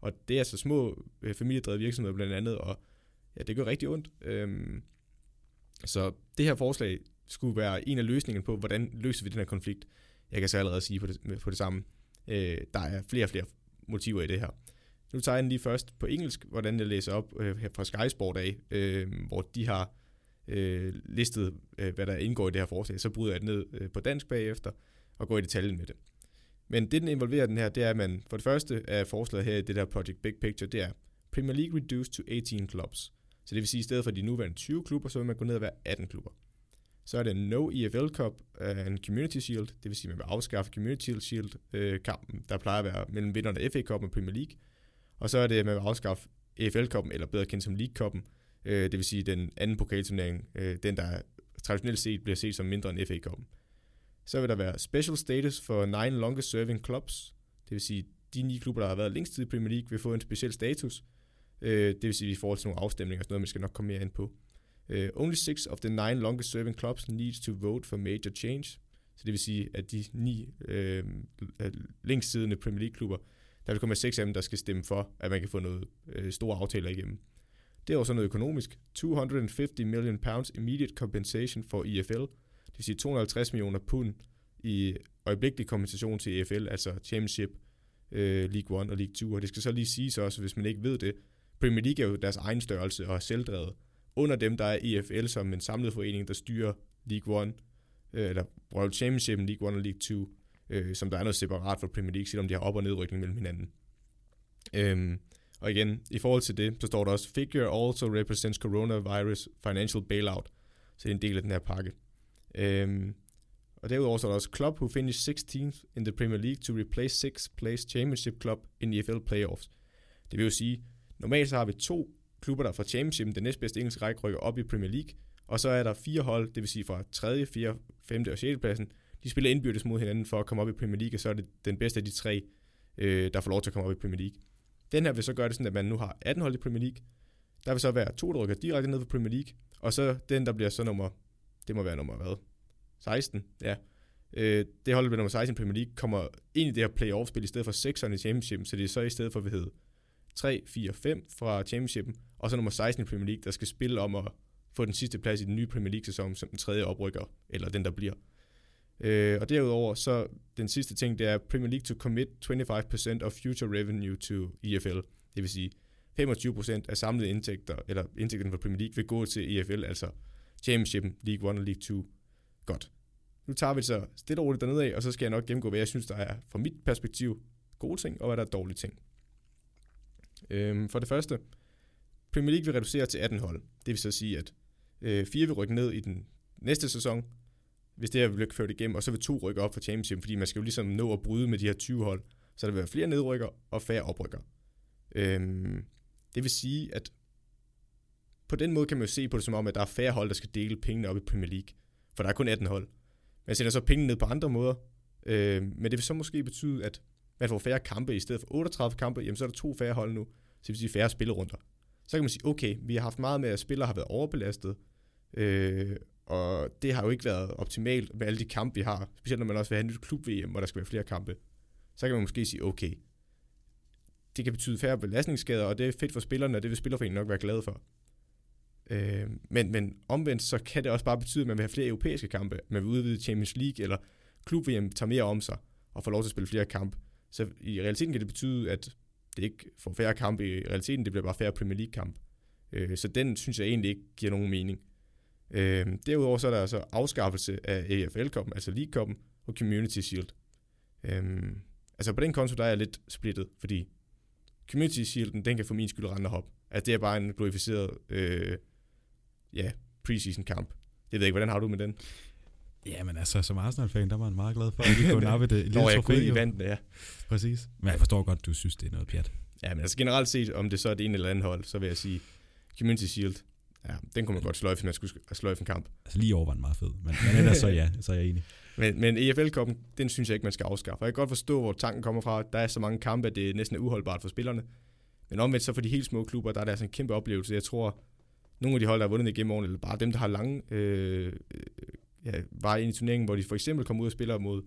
Og det er altså små øh, familiedrevede virksomheder blandt andet, og ja, det gør rigtig ondt. Øhm, så det her forslag skulle være en af løsningerne på, hvordan løser vi den her konflikt. Jeg kan så allerede sige på det, på det samme. Øh, der er flere og flere motiver i det her. Nu tager jeg den lige først på engelsk, hvordan jeg læser op øh, her fra Sky Sport af, øh, hvor de har øh, listet, øh, hvad der indgår i det her forslag. Så bryder jeg det ned øh, på dansk bagefter og går i detaljen med det. Men det, den involverer den her, det er, at man for det første er forslaget her i det der Project Big Picture, det er Premier League reduced to 18 clubs. Så det vil sige, at i stedet for de nuværende 20 klubber, så vil man gå ned og være 18 klubber. Så er det No EFL Cup and en Community Shield, det vil sige, at man vil afskaffe Community Shield-kampen, øh, der plejer at være mellem vinderne af FA Cup og Premier League. Og så er det, at man vil afskaffe EFL Cupen, eller bedre kendt som League Cupen, øh, det vil sige den anden pokalturnering, øh, den der traditionelt set bliver set som mindre end FA Cupen. Så vil der være Special Status for nine longest serving clubs, det vil sige, de ni klubber, der har været længst tid i Premier League, vil få en speciel status, Øh, det vil sige, i vi får til nogle afstemninger og sådan noget, man skal nok komme mere ind på. Uh, only six of the nine longest serving clubs needs to vote for major change. Så det vil sige, at de ni øh, øh, længst siddende Premier League klubber, der vil komme seks af dem, der skal stemme for, at man kan få noget øh, store aftaler igennem. Det er også noget økonomisk. 250 million pounds immediate compensation for EFL. Det vil sige 250 millioner pund i øjeblikkelig kompensation til EFL, altså Championship, øh, League 1 og League 2. Og det skal så lige siges også, hvis man ikke ved det, Premier League er jo deres egen størrelse og er selvdrevet. Under dem, der er EFL som en samlet forening, der styrer League 1, øh, eller Royal Championship, League 1 og League 2, øh, som der er noget separat fra Premier League, selvom de har op- og nedrykning mellem hinanden. Øhm, Og igen, i forhold til det, så står der også, figure also represents coronavirus financial bailout. Så det er en del af den her pakke. Øhm, og derudover så er der også Klopp, who finished 16th in the Premier League to replace 6th place Championship Club in EFL playoffs. Det vil jo sige, normalt så har vi to klubber, der fra Championship, den næstbedste engelske række, rykker op i Premier League, og så er der fire hold, det vil sige fra 3., 4., 5. og 6. pladsen, de spiller indbyrdes mod hinanden for at komme op i Premier League, og så er det den bedste af de tre, øh, der får lov til at komme op i Premier League. Den her vil så gøre det sådan, at man nu har 18 hold i Premier League. Der vil så være to, der rykker direkte ned fra Premier League, og så den, der bliver så nummer, det må være nummer hvad? 16, ja. Øh, det hold, der bliver nummer 16 i Premier League, kommer ind i det her playoff-spil i stedet for 6'erne i Championship, så det er så i stedet for, hvad hedder 3, 4, 5 fra Championshipen, og så nummer 16 i Premier League, der skal spille om at få den sidste plads i den nye Premier League-sæson som den tredje oprykker, eller den, der bliver. Øh, og derudover, så den sidste ting, det er Premier League to commit 25% of future revenue to EFL. Det vil sige, 25% af samlede indtægter, eller indtægterne fra Premier League, vil gå til EFL, altså Championship, League 1 og League 2. Godt. Nu tager vi det så stille og roligt dernede af, og så skal jeg nok gennemgå, hvad jeg synes, der er fra mit perspektiv gode ting, og hvad der er dårlige ting. Øhm, for det første, Premier League vil reducere til 18 hold. Det vil så sige, at øh, fire vil rykke ned i den næste sæson, hvis det her bliver ført igennem, og så vil to rykke op for Championship, fordi man skal jo ligesom nå at bryde med de her 20 hold, så der vil være flere nedrykker og færre oprykker. Øhm, det vil sige, at på den måde kan man jo se på det som om, at der er færre hold, der skal dele pengene op i Premier League, for der er kun 18 hold. Man sender så pengene ned på andre måder, øh, men det vil så måske betyde, at man får færre kampe i stedet for 38 kampe, jamen så er der to færre hold nu, så det vil sige færre spillerunder. Så kan man sige, okay, vi har haft meget med, at spillere har været overbelastet, øh, og det har jo ikke været optimalt med alle de kampe, vi har, specielt når man også vil have en nyt klub-VM, hvor der skal være flere kampe. Så kan man måske sige, okay, det kan betyde færre belastningsskader, og det er fedt for spillerne, og det vil spillerforeningen nok være glade for. Øh, men, men omvendt, så kan det også bare betyde, at man vil have flere europæiske kampe. Man vil udvide Champions League, eller klub-VM tager mere om sig, og får lov til at spille flere kampe. Så i realiteten kan det betyde, at det ikke får færre kampe i realiteten, det bliver bare færre Premier League-kamp. Øh, så den synes jeg egentlig ikke giver nogen mening. Øh, derudover så er der altså afskaffelse af AFL-koppen, altså League-koppen, og Community Shield. Øh, altså på den konto, der er jeg lidt splittet, fordi Community Shielden, den kan for min skyld rende og hoppe. Altså det er bare en glorificeret øh, ja, preseason kamp. Det ved jeg ikke, hvordan har du med den? Ja, men altså, som Arsenal-fan, der var man meget glad for, at vi kunne [laughs] nappe det. Når jeg kunne i vandet, ja. Præcis. Men jeg forstår godt, du synes, det er noget pjat. Ja, men altså generelt set, om det så er det ene eller andet hold, så vil jeg sige, Community Shield, ja, den kunne man godt sløjfe, hvis man skulle sløjfe en kamp. Altså lige over var den meget fed, men, men ellers så ja, så er jeg enig. Men, men EFL-koppen, den synes jeg ikke, man skal afskaffe. Og jeg kan godt forstå, hvor tanken kommer fra. Der er så mange kampe, at det næsten er uholdbart for spillerne. Men omvendt så for de helt små klubber, der er det altså en kæmpe oplevelse. Jeg tror, nogle af de hold, der har vundet igennem årene, eller bare dem, der har lange øh, ja, var ind i turneringen, hvor de for eksempel kom ud og spiller mod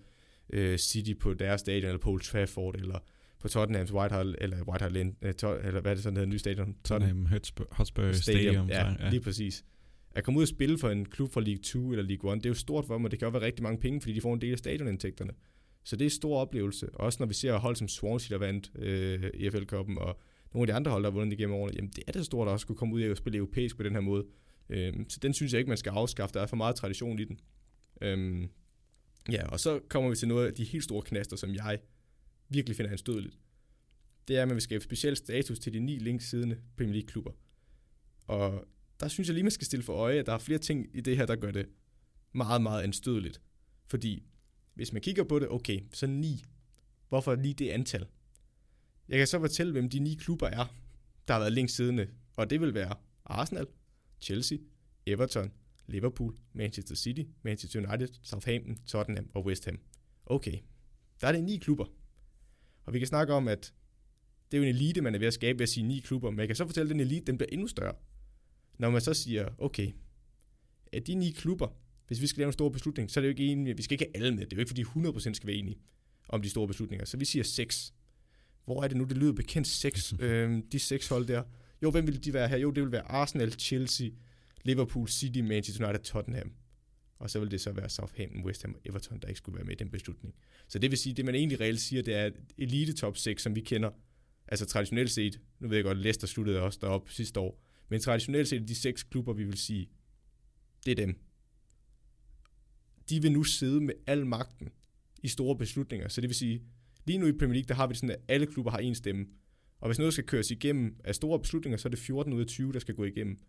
øh, City på deres stadion, eller på Old Trafford, eller på Tottenhams Whitehall, eller Whitehall Lane, øh, to, eller hvad er det sådan, hedder, nye stadion? Tottenham Hotspur, Hotspur Stadium. Stadium ja, så, ja, lige præcis. At komme ud og spille for en klub fra League 2 eller League 1, det er jo stort for dem, og det kan også være rigtig mange penge, fordi de får en del af stadionindtægterne. Så det er en stor oplevelse. Også når vi ser hold som Swansea, der vandt øh, EFL-koppen, og nogle af de andre hold, der har vundet igennem årene, jamen det er det stort at også kunne komme ud og spille europæisk på den her måde. Øhm, så den synes jeg ikke, man skal afskaffe. Der er for meget tradition i den. Øhm, ja, og så kommer vi til noget af de helt store knaster, som jeg virkelig finder anstødeligt. Det er, at man vil skabe speciel status til de ni links siddende Premier League-klubber. Og der synes jeg lige, man skal stille for øje, at der er flere ting i det her, der gør det meget, meget anstødeligt. Fordi hvis man kigger på det, okay, så ni. Hvorfor lige det antal? Jeg kan så fortælle, hvem de ni klubber er, der har været længst siddende. Og det vil være Arsenal, Chelsea, Everton, Liverpool, Manchester City, Manchester United, Southampton, Tottenham og West Ham. Okay, der er det ni klubber. Og vi kan snakke om, at det er jo en elite, man er ved at skabe ved at sige ni klubber, men jeg kan så fortælle, at den elite den bliver endnu større. Når man så siger, okay, at de ni klubber, hvis vi skal lave en stor beslutning, så er det jo ikke enige, vi skal ikke have alle med. Det er jo ikke, fordi 100% skal være enige om de store beslutninger. Så vi siger 6. Hvor er det nu, det lyder bekendt 6, [laughs] øhm, de seks hold der. Jo, hvem vil de være her? Jo, det vil være Arsenal, Chelsea, Liverpool, City, Manchester United, Tottenham. Og så vil det så være Southampton, West Ham og Everton, der ikke skulle være med i den beslutning. Så det vil sige, det man egentlig reelt siger, det er, at elite top 6, som vi kender, altså traditionelt set, nu ved jeg godt, Leicester sluttede også deroppe sidste år, men traditionelt set, de seks klubber, vi vil sige, det er dem. De vil nu sidde med al magten i store beslutninger. Så det vil sige, lige nu i Premier League, der har vi sådan, at alle klubber har én stemme. Og hvis noget skal køres igennem af store beslutninger, så er det 14 ud af 20, der skal gå igennem.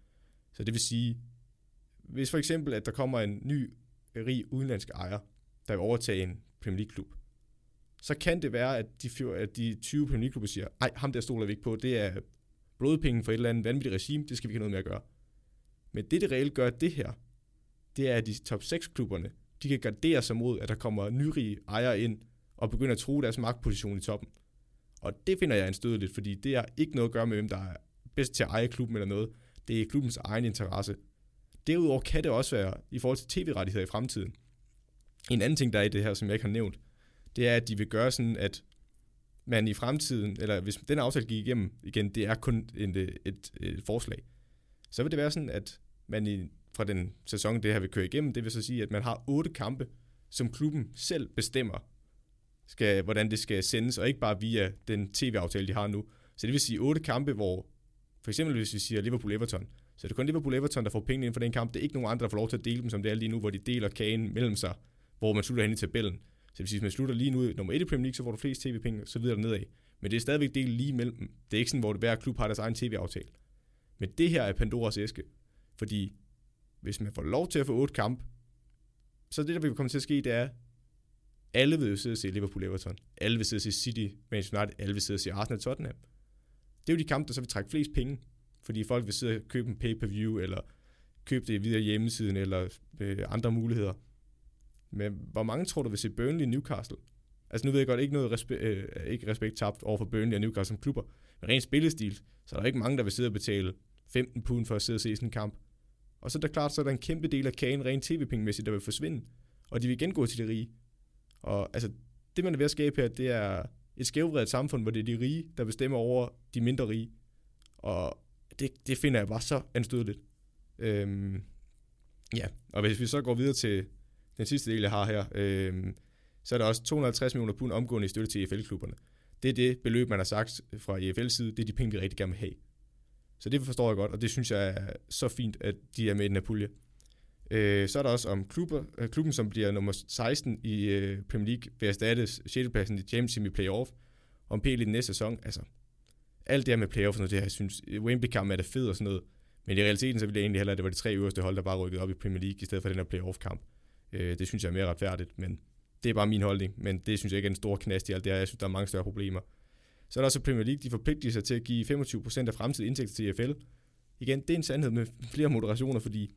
Så det vil sige, hvis for eksempel, at der kommer en ny rig udenlandsk ejer, der vil overtage en Premier League-klub, så kan det være, at de, at de 20 Premier League-klubber siger, nej, ham der stoler vi ikke på, det er blodpenge for et eller andet vanvittigt regime, det skal vi ikke have noget med at gøre. Men det, det reelt gør det her, det er, at de top 6-klubberne, de kan gardere sig mod, at der kommer nyrige ejere ind og begynder at true deres magtposition i toppen. Og det finder jeg anstødeligt, fordi det har ikke noget at gøre med, hvem der er bedst til at eje klubben eller noget. Det er klubbens egen interesse. Derudover kan det også være i forhold til tv-rettigheder i fremtiden. En anden ting, der er i det her, som jeg ikke har nævnt, det er, at de vil gøre sådan, at man i fremtiden, eller hvis den aftale gik igennem, igen, det er kun et, et, et, et forslag, så vil det være sådan, at man i, fra den sæson, det her vil køre igennem, det vil så sige, at man har otte kampe, som klubben selv bestemmer, skal, hvordan det skal sendes, og ikke bare via den tv-aftale, de har nu. Så det vil sige otte kampe, hvor for eksempel hvis vi siger Liverpool-Everton, så er det kun Liverpool-Everton, der får penge ind for den kamp. Det er ikke nogen andre, der får lov til at dele dem, som det er lige nu, hvor de deler kagen mellem sig, hvor man slutter hen i tabellen. Så det vil sige, hvis man slutter lige nu nummer 1 i Premier League, så får du flest tv-penge, så videre nedad. Men det er stadigvæk delt lige mellem dem. Det er ikke sådan, hvor det hver klub har deres egen tv-aftale. Men det her er Pandoras æske. Fordi hvis man får lov til at få otte kamp, så det, der vil komme til at ske, det er, alle vil jo sidde og se Liverpool-Everton. Alle vil sidde og se City, Manchester United. Alle vil sidde og se Arsenal-Tottenham. Det er jo de kampe, der så vil trække flest penge. Fordi folk vil sidde og købe en pay-per-view, eller købe det via hjemmesiden, eller øh, andre muligheder. Men hvor mange tror du vil se Burnley Newcastle? Altså nu ved jeg godt, ikke noget respe- øh, ikke respekt tabt over for Burnley og Newcastle som klubber. Men rent spillestil, så er der ikke mange, der vil sidde og betale 15 pund for at sidde og se sådan en kamp. Og så er der klart, så er der en kæmpe del af kagen rent tv-pengemæssigt, der vil forsvinde. Og de vil igen gå til de rige. Og altså, det man er ved at skabe her, det er et skævvredet samfund, hvor det er de rige, der bestemmer over de mindre rige. Og det, det finder jeg bare så anstødeligt. Øhm, ja, og hvis vi så går videre til den sidste del, jeg har her, øhm, så er der også 250 millioner pund omgående i støtte til EFL-klubberne. Det er det beløb, man har sagt fra EFL's side, det er de penge, vi rigtig gerne vil have. Så det forstår jeg godt, og det synes jeg er så fint, at de er med i den her pulje. Øh, så er der også om klubber, øh, klubben, som bliver nummer 16 i øh, Premier League, ved at erstatte 6. pladsen i Championship i playoff, om PL i den næste sæson. Altså, alt det her med playoff, og det her, jeg synes, Wembley-kamp er det fedt og sådan noget, men i realiteten, så ville jeg egentlig hellere, at det var de tre øverste hold, der bare rykkede op i Premier League, i stedet for den her playoff-kamp. Øh, det synes jeg er mere retfærdigt, men det er bare min holdning, men det synes jeg ikke er en stor knast i alt det her. Jeg synes, der er mange større problemer. Så er der også Premier League, de forpligter sig til at give 25% af fremtidige indtægter til EFL. Igen, det er en sandhed med flere moderationer, fordi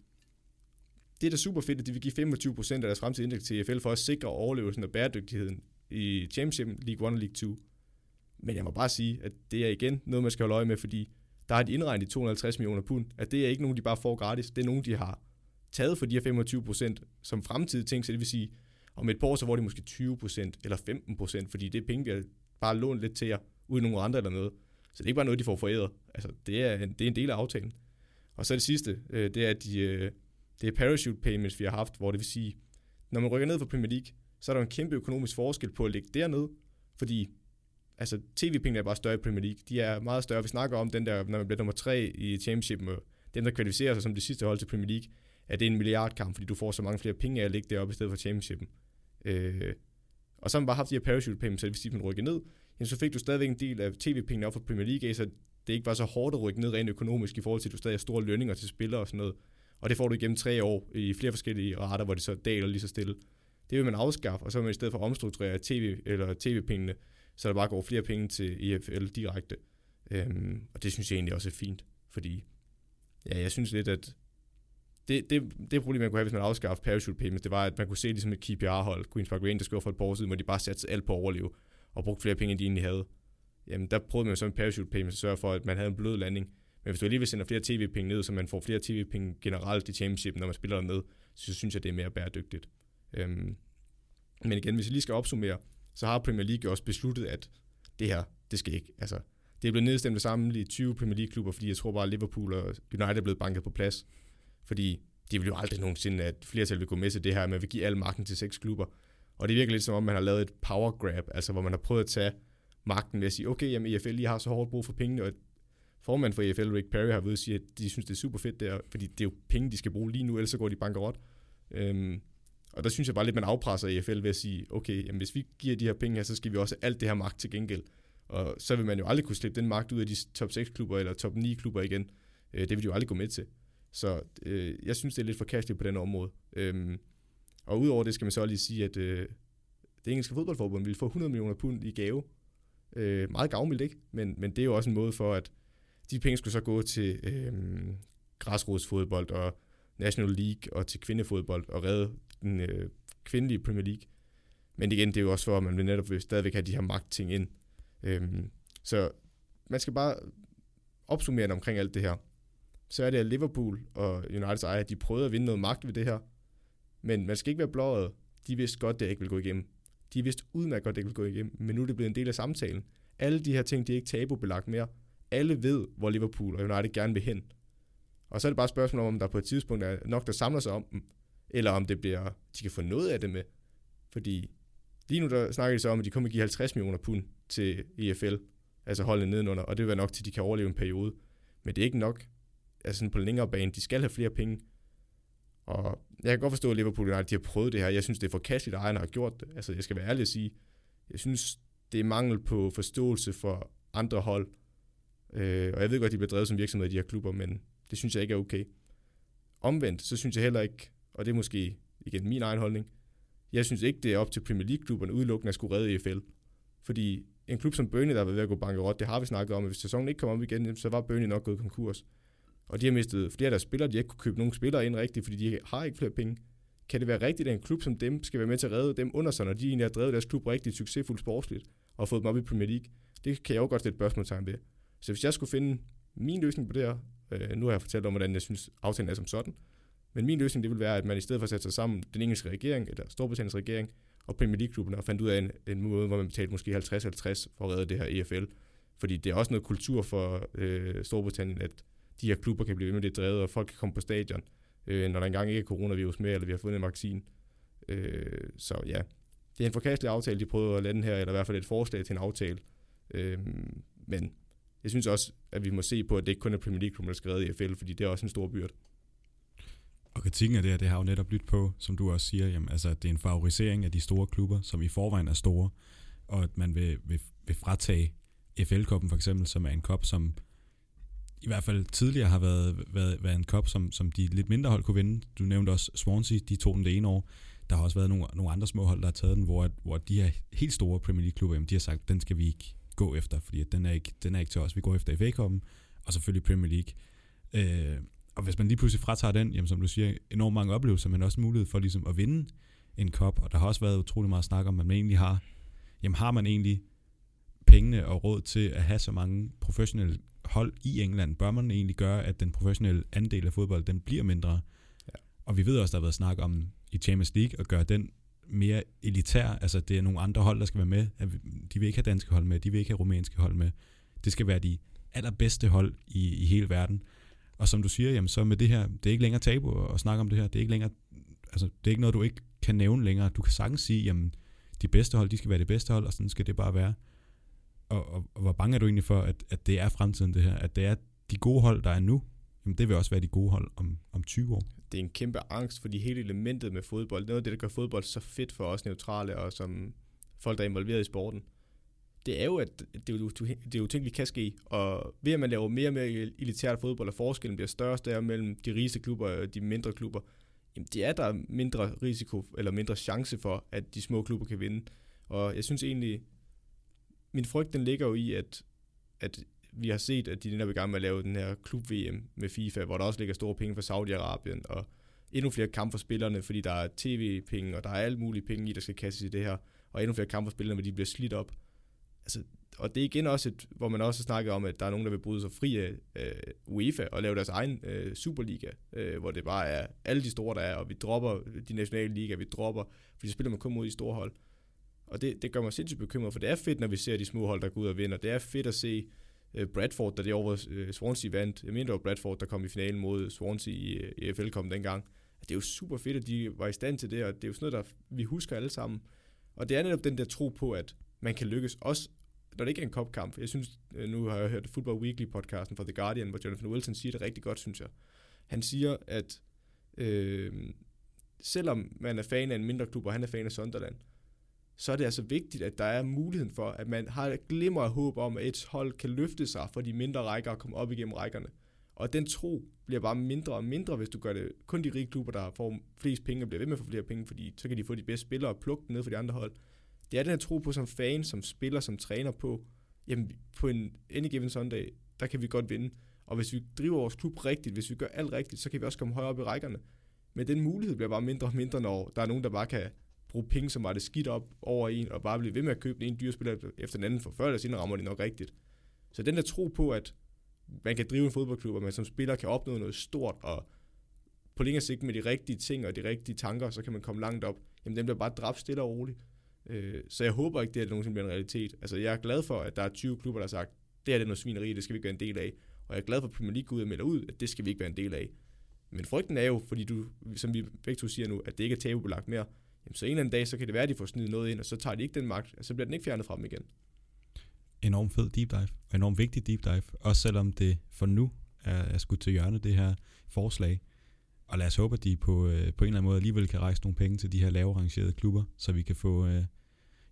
det er da super fedt, at de vil give 25% af deres fremtidige indtægt til EFL for at sikre overlevelsen og bæredygtigheden i Championship, League 1 og League 2. Men jeg må bare sige, at det er igen noget, man skal holde øje med, fordi der har de indregnet 250 millioner pund, at det er ikke nogen, de bare får gratis. Det er nogen, de har taget for de her 25% som fremtidige ting, så det vil sige, om et par år, så var det måske 20% eller 15% fordi det er penge, vi har bare lånt lidt til jer, uden nogen andre eller noget. Så det er ikke bare noget, de får foræret. Altså, det er, en, det er en del af aftalen. Og så det sidste, øh, det er, at de, øh, det er parachute payments, vi har haft, hvor det vil sige, når man rykker ned fra Premier League, så er der en kæmpe økonomisk forskel på at ligge dernede, fordi altså, tv-pengene er bare større i Premier League. De er meget større. Vi snakker om den der, når man bliver nummer tre i Championship, med dem, der kvalificerer sig som det sidste hold til Premier League, at det er en milliardkamp, fordi du får så mange flere penge af at ligge deroppe i stedet for Championshipen. Øh, og så har man bare haft de her parachute payments, så det vil sige, at man rykker ned, jamen, så fik du stadigvæk en del af tv-pengene op fra Premier League, så det ikke var så hårdt at rykke ned rent økonomisk i forhold til, at du stadig har store lønninger til spillere og sådan noget. Og det får du igennem tre år i flere forskellige rater, hvor det så daler lige så stille. Det vil man afskaffe, og så vil man i stedet for omstrukturere TV, eller tv-pengene, så der bare går flere penge til EFL direkte. Øhm, og det synes jeg egentlig også er fint, fordi ja, jeg synes lidt, at det, det, det problem, man kunne have, hvis man afskaffede parachute payments, det var, at man kunne se ligesom et KPR-hold, Queen's Park Rangers gjorde for et par år siden, hvor de bare satte alt på at overleve og brugte flere penge, end de egentlig havde. Jamen, der prøvede man så med parachute payments at sørge for, at man havde en blød landing. Men hvis du alligevel sender flere tv-penge ned, så man får flere tv-penge generelt i championship, når man spiller dernede, så synes jeg, det er mere bæredygtigt. Øhm, men igen, hvis jeg lige skal opsummere, så har Premier League også besluttet, at det her, det skal ikke. Altså, det er blevet nedstemt ved sammenlige 20 Premier League-klubber, fordi jeg tror bare, at Liverpool og United er blevet banket på plads. Fordi de vil jo aldrig nogensinde, at flertal vil gå med til det her, at man vil give al magten til seks klubber. Og det virker lidt som om, man har lavet et power grab, altså hvor man har prøvet at tage magten ved at sige, okay, jamen EFL, I har så hårdt brug for pengene, og formand for EFL, Rick Perry, har ved at sige, at de synes, det er super fedt der, fordi det er jo penge, de skal bruge lige nu, ellers så går de bankerot. Øhm, og der synes jeg bare lidt, man afpresser EFL ved at sige, okay, jamen hvis vi giver de her penge her, så skal vi også alt det her magt til gengæld. Og så vil man jo aldrig kunne slippe den magt ud af de top 6 klubber eller top 9 klubber igen. Øh, det vil de jo aldrig gå med til. Så øh, jeg synes, det er lidt forkasteligt på den område. Øhm, og udover det skal man så lige sige, at øh, det engelske fodboldforbund vil få 100 millioner pund i gave. Øh, meget gavmildt, ikke? Men, men det er jo også en måde for, at de penge skulle så gå til øh, græsrodsfodbold og National League og til kvindefodbold og redde den øh, kvindelige Premier League. Men igen, det er jo også for, at man vil netop vil stadigvæk have de her magtting ind. Øhm, så man skal bare opsummere omkring alt det her. Så er det, at Liverpool og Uniteds ejer, de prøvede at vinde noget magt ved det her. Men man skal ikke være blåret. De vidste godt, det ikke vil gå igennem. De vidste udmærket godt, det ikke vil gå igennem. Men nu er det blevet en del af samtalen. Alle de her ting, de er ikke tabubelagt mere. Alle ved, hvor Liverpool og United gerne vil hen. Og så er det bare et spørgsmål om, om der på et tidspunkt er nok, der samler sig om dem, eller om det bliver, de kan få noget af det med. Fordi lige nu der snakker de så om, at de kommer give 50 millioner pund til EFL, altså holdene nedenunder, og det vil være nok til, at de kan overleve en periode. Men det er ikke nok. Altså på en længere bane, de skal have flere penge. Og jeg kan godt forstå, at Liverpool United de har prøvet det her. Jeg synes, det er forkasteligt, at ejerne har gjort det. Altså, jeg skal være ærlig at sige, jeg synes, det er mangel på forståelse for andre hold. Øh, og jeg ved godt, de bliver drevet som virksomheder i de her klubber, men det synes jeg ikke er okay. Omvendt, så synes jeg heller ikke, og det er måske igen min egen holdning, jeg synes ikke, det er op til Premier League-klubberne udelukkende at skulle redde EFL. Fordi en klub som Burnley, der var ved at gå bankerot, det har vi snakket om, at hvis sæsonen ikke kommer op igen, så var Burnley nok gået konkurs. Og de har mistet flere af deres spillere, de har ikke kunne købe nogen spillere ind rigtigt, fordi de har ikke flere penge. Kan det være rigtigt, at en klub som dem skal være med til at redde dem under sig, når de egentlig har drevet deres klub rigtig succesfuldt sportsligt og fået dem op i Premier League? Det kan jeg jo godt stille et spørgsmålstegn ved. Så hvis jeg skulle finde min løsning på det her, øh, nu har jeg fortalt om, hvordan jeg synes, aftalen er som sådan, men min løsning det vil være, at man i stedet for at sætte sig sammen, den engelske regering, eller Storbritanniens regering, og Premier League-klubben, og fandt ud af en, en måde, hvor man betalte måske 50-50 for at redde det her EFL. Fordi det er også noget kultur for øh, Storbritannien, at de her klubber kan blive ved med det drevet, og folk kan komme på stadion, øh, når der engang ikke er coronavirus med, eller vi har fundet en vaccine. Øh, så ja, det er en forkastelig aftale, de prøver at lande her, eller i hvert fald et forslag til en aftale. Øh, men jeg synes også, at vi må se på, at det ikke kun er Premier League, der skal redde EFL, fordi det er også en stor byrde. Og kritikken af det her, det har jo netop lyttet på, som du også siger, jamen, altså, det er en favorisering af de store klubber, som i forvejen er store, og at man vil, vil, vil fratage FL-koppen for eksempel, som er en kop, som i hvert fald tidligere har været, været, været en kop, som, som de lidt mindre hold kunne vinde. Du nævnte også Swansea, de tog den det ene år. Der har også været nogle, nogle andre små hold, der har taget den, hvor, hvor de her helt store Premier League-klubber, jamen, de har sagt, den skal vi ikke gå efter, fordi den er ikke, den er ikke til os. Vi går efter FA-koppen, og selvfølgelig Premier League. Øh, og hvis man lige pludselig fratager den, jamen som du siger, enormt mange oplevelser, men også mulighed for ligesom at vinde en kop. Og der har også været utrolig meget snak om, at man egentlig har, jamen har man egentlig pengene og råd til at have så mange professionelle hold i England? Bør man egentlig gøre, at den professionelle andel af fodbold, den bliver mindre? Ja. Og vi ved også, der har været snak om i Champions League at gøre den mere elitær. Altså det er nogle andre hold, der skal være med. De vil ikke have danske hold med, de vil ikke have rumænske hold med. Det skal være de allerbedste hold i, i hele verden. Og som du siger, jamen så med det her, det er ikke længere tabu at snakke om det her. Det er ikke længere, altså det er ikke noget, du ikke kan nævne længere. Du kan sagtens sige, jamen de bedste hold, de skal være det bedste hold, og sådan skal det bare være. Og, og, og hvor bange er du egentlig for, at, at det er fremtiden det her? At det er de gode hold, der er nu, jamen det vil også være de gode hold om, om 20 år. Det er en kæmpe angst, fordi hele elementet med fodbold, noget af det, der gør fodbold så fedt for os neutrale, og som folk, der er involveret i sporten, det er jo, at det er det er jo ting, vi kan ske. Og ved at man laver mere og mere elitært fodbold, og forskellen bliver større og større mellem de rigeste klubber og de mindre klubber, jamen det er der mindre risiko, eller mindre chance for, at de små klubber kan vinde. Og jeg synes egentlig, min frygt den ligger jo i, at, at vi har set, at de er i gang med at lave den her klub-VM med FIFA, hvor der også ligger store penge for Saudi-Arabien, og endnu flere kampe for spillerne, fordi der er tv-penge, og der er alle mulige penge i, der skal kastes i det her, og endnu flere kampe for spillerne, hvor de bliver slidt op altså, og det er igen også et, hvor man også snakker om, at der er nogen, der vil bryde sig fri af øh, UEFA og lave deres egen øh, Superliga, øh, hvor det bare er alle de store, der er, og vi dropper de nationale ligaer, vi dropper, fordi spiller man kun mod de store hold. Og det, det gør mig sindssygt bekymret, for det er fedt, når vi ser de små hold, der går ud og vinder. Det er fedt at se øh, Bradford, der det over øh, Swansea vandt. Jeg mener, det var Bradford, der kom i finalen mod Swansea i, øh, EFL kom dengang. Det er jo super fedt, at de var i stand til det, og det er jo sådan noget, der vi husker alle sammen. Og det er netop den der tro på, at man kan lykkes, også når det ikke er en kopkamp. Jeg synes, øh, nu har jeg hørt Football Weekly podcasten fra The Guardian, hvor Jonathan Wilson siger det rigtig godt, synes jeg. Han siger, at øh, selvom man er fan af en mindre klub, og han er fan af Sunderland, så er det altså vigtigt, at der er muligheden for, at man har et glimmer af håb om, at et hold kan løfte sig fra de mindre rækker og komme op igennem rækkerne. Og den tro bliver bare mindre og mindre, hvis du gør det kun de rige klubber, der får flest penge og bliver ved med at få flere penge, fordi så kan de få de bedste spillere og plukke dem ned for de andre hold. Det er den her tro på som fan, som spiller, som træner på, jamen på en any given Sunday, der kan vi godt vinde. Og hvis vi driver vores klub rigtigt, hvis vi gør alt rigtigt, så kan vi også komme højere op i rækkerne. Men den mulighed bliver bare mindre og mindre, når der er nogen, der bare kan bruge penge, som var det skidt op over en, og bare blive ved med at købe en dyr spiller efter den anden, for før eller siden rammer de nok rigtigt. Så den der tro på, at man kan drive en fodboldklub, og man som spiller kan opnå noget stort, og på længere sigt med de rigtige ting og de rigtige tanker, så kan man komme langt op, jamen den bliver bare dræbt stille og roligt. Øh, så jeg håber ikke, det er nogensinde bliver en realitet. Altså jeg er glad for, at der er 20 klubber, der har sagt, det er det noget svineri, det skal vi ikke være en del af. Og jeg er glad for, at Premier League går ud og melder ud, at det skal vi ikke være en del af. Men frygten er jo, fordi du, som vi begge to siger nu, at det ikke er tabubelagt mere, jamen så en eller anden dag, så kan det være, at de får snydt noget ind, og så tager de ikke den magt, og så bliver den ikke fjernet fra dem igen. Enorm fed deep dive, og enorm vigtig deep dive, også selvom det for nu er, er skudt til hjørne, det her forslag. Og lad os håbe, at de på, øh, på en eller anden måde alligevel kan rejse nogle penge til de her lavere rangerede klubber, så vi kan få øh,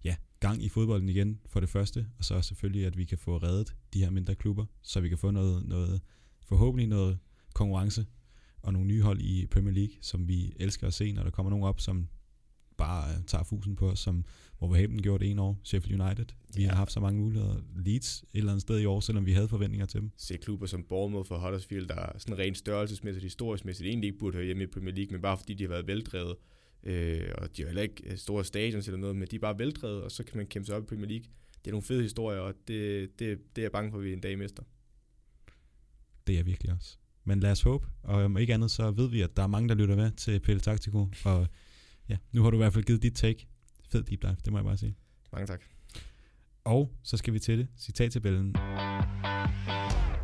ja, gang i fodbolden igen for det første, og så selvfølgelig, at vi kan få reddet de her mindre klubber, så vi kan få noget, noget forhåbentlig noget konkurrence og nogle nye hold i Premier League, som vi elsker at se, når der kommer nogen op, som bare øh, tager fusen på os, som Wolverhampton gjorde det en år, Sheffield United. Vi ja. har haft så mange muligheder. Leeds et eller andet sted i år, selvom vi havde forventninger til dem. Se klubber som Bournemouth for Huddersfield, der er sådan rent størrelsesmæssigt, historisk mæssigt, egentlig ikke burde høre hjemme i Premier League, men bare fordi de har været veldrevet, øh, og de har heller ikke øh, store stadions eller noget, men de er bare veldrevet, og så kan man kæmpe sig op i Premier League. Det er nogle fede historier, og det, det, det er jeg bange for, at vi en dag mister. Det er virkelig også. Men lad os håbe, og om ikke andet, så ved vi, at der er mange, der lytter med til Pelle Taktiko, og ja, nu har du i hvert fald givet dit take. Fed deep dive, det må jeg bare sige. Mange tak. Og så skal vi til det. Citattabellen.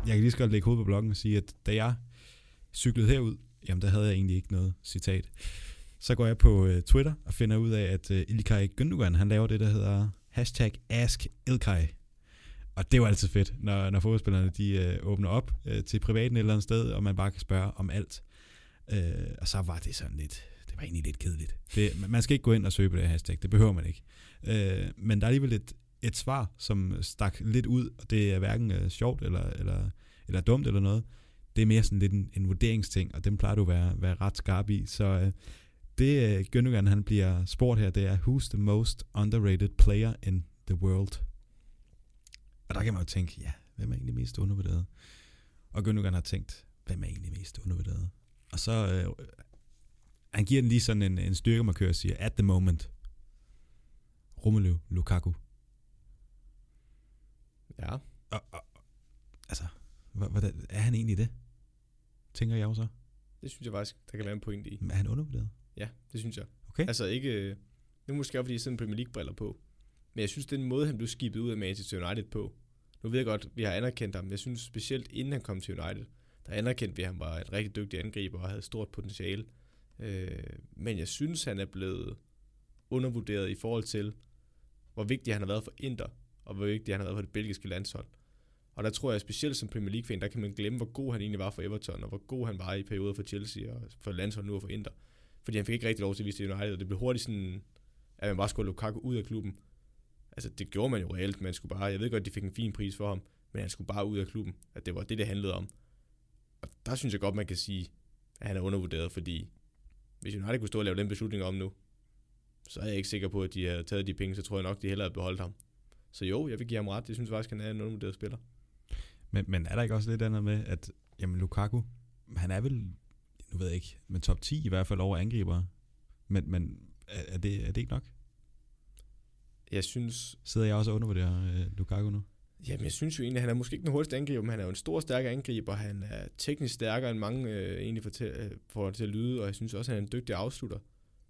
Jeg kan lige så godt lægge hovedet på bloggen og sige, at da jeg cyklede herud, jamen der havde jeg egentlig ikke noget citat. Så går jeg på uh, Twitter og finder ud af, at uh, Ilkay Gündogan, han laver det, der hedder hashtag Ask Ilkay. Og det var altid fedt, når, når fodboldspillerne de uh, åbner op uh, til privaten et eller andet sted, og man bare kan spørge om alt. Uh, og så var det sådan lidt, det var egentlig lidt kedeligt. Det, man skal ikke gå ind og søge på det hashtag, det behøver man ikke. Øh, men der er alligevel et, et svar, som stak lidt ud, og det er hverken øh, sjovt eller, eller, eller dumt eller noget. Det er mere sådan lidt en, en vurderingsting, og den plejer du at være, være ret skarp i. Så øh, det øh, Gündogan, han bliver spurgt her, det er, who's the most underrated player in the world? Og der kan man jo tænke, ja, hvem er egentlig mest undervurderet? Og Gündogan har tænkt, hvem er egentlig mest undervurderet? Og så, øh, han giver den lige sådan en, en styrkemarkør og siger, at the moment, Romelu Lukaku. Ja. Og, og, altså, hvordan, er han egentlig det? Tænker jeg jo så. Det synes jeg faktisk, der kan være en pointe i. Men er han undervurderet? Ja, det synes jeg. Okay. Altså ikke, nu måske også fordi jeg sidder Premier League briller på, men jeg synes, den måde, han blev skibet ud af Manchester United på, nu ved jeg godt, vi har anerkendt ham, men jeg synes specielt inden han kom til United, der anerkendte vi, at han var en rigtig dygtig angriber og havde stort potentiale. Øh, men jeg synes, han er blevet undervurderet i forhold til, hvor vigtig han har været for Inter, og hvor vigtig han har været for det belgiske landshold. Og der tror jeg specielt som Premier League-fan, der kan man glemme, hvor god han egentlig var for Everton, og hvor god han var i perioder for Chelsea, og for landshold nu og for Inter. Fordi han fik ikke rigtig lov til at vise det United, og det blev hurtigt sådan, at man bare skulle Lukaku ud af klubben. Altså det gjorde man jo reelt, man skulle bare, jeg ved godt, de fik en fin pris for ham, men han skulle bare ud af klubben, at det var det, det handlede om. Og der synes jeg godt, man kan sige, at han er undervurderet, fordi hvis United kunne stå og lave den beslutning om nu, så er jeg ikke sikker på, at de har taget de penge, så tror jeg nok, de hellere havde beholdt ham. Så jo, jeg vil give ham ret. Jeg synes faktisk, han er en undervurderet spiller. Men, men er der ikke også lidt andet med, at jamen, Lukaku, han er vel, nu ved jeg ikke, men top 10 i hvert fald over angriber. Men, men er, er, det, er det ikke nok? Jeg synes... Sidder jeg også og undervurderer øh, Lukaku nu? Jamen, jeg synes jo egentlig, at han er måske ikke den hurtigste angriber, men han er jo en stor, stærk angriber. Han er teknisk stærkere end mange øh, egentlig får til, øh, får til at lyde, og jeg synes også, at han er en dygtig afslutter.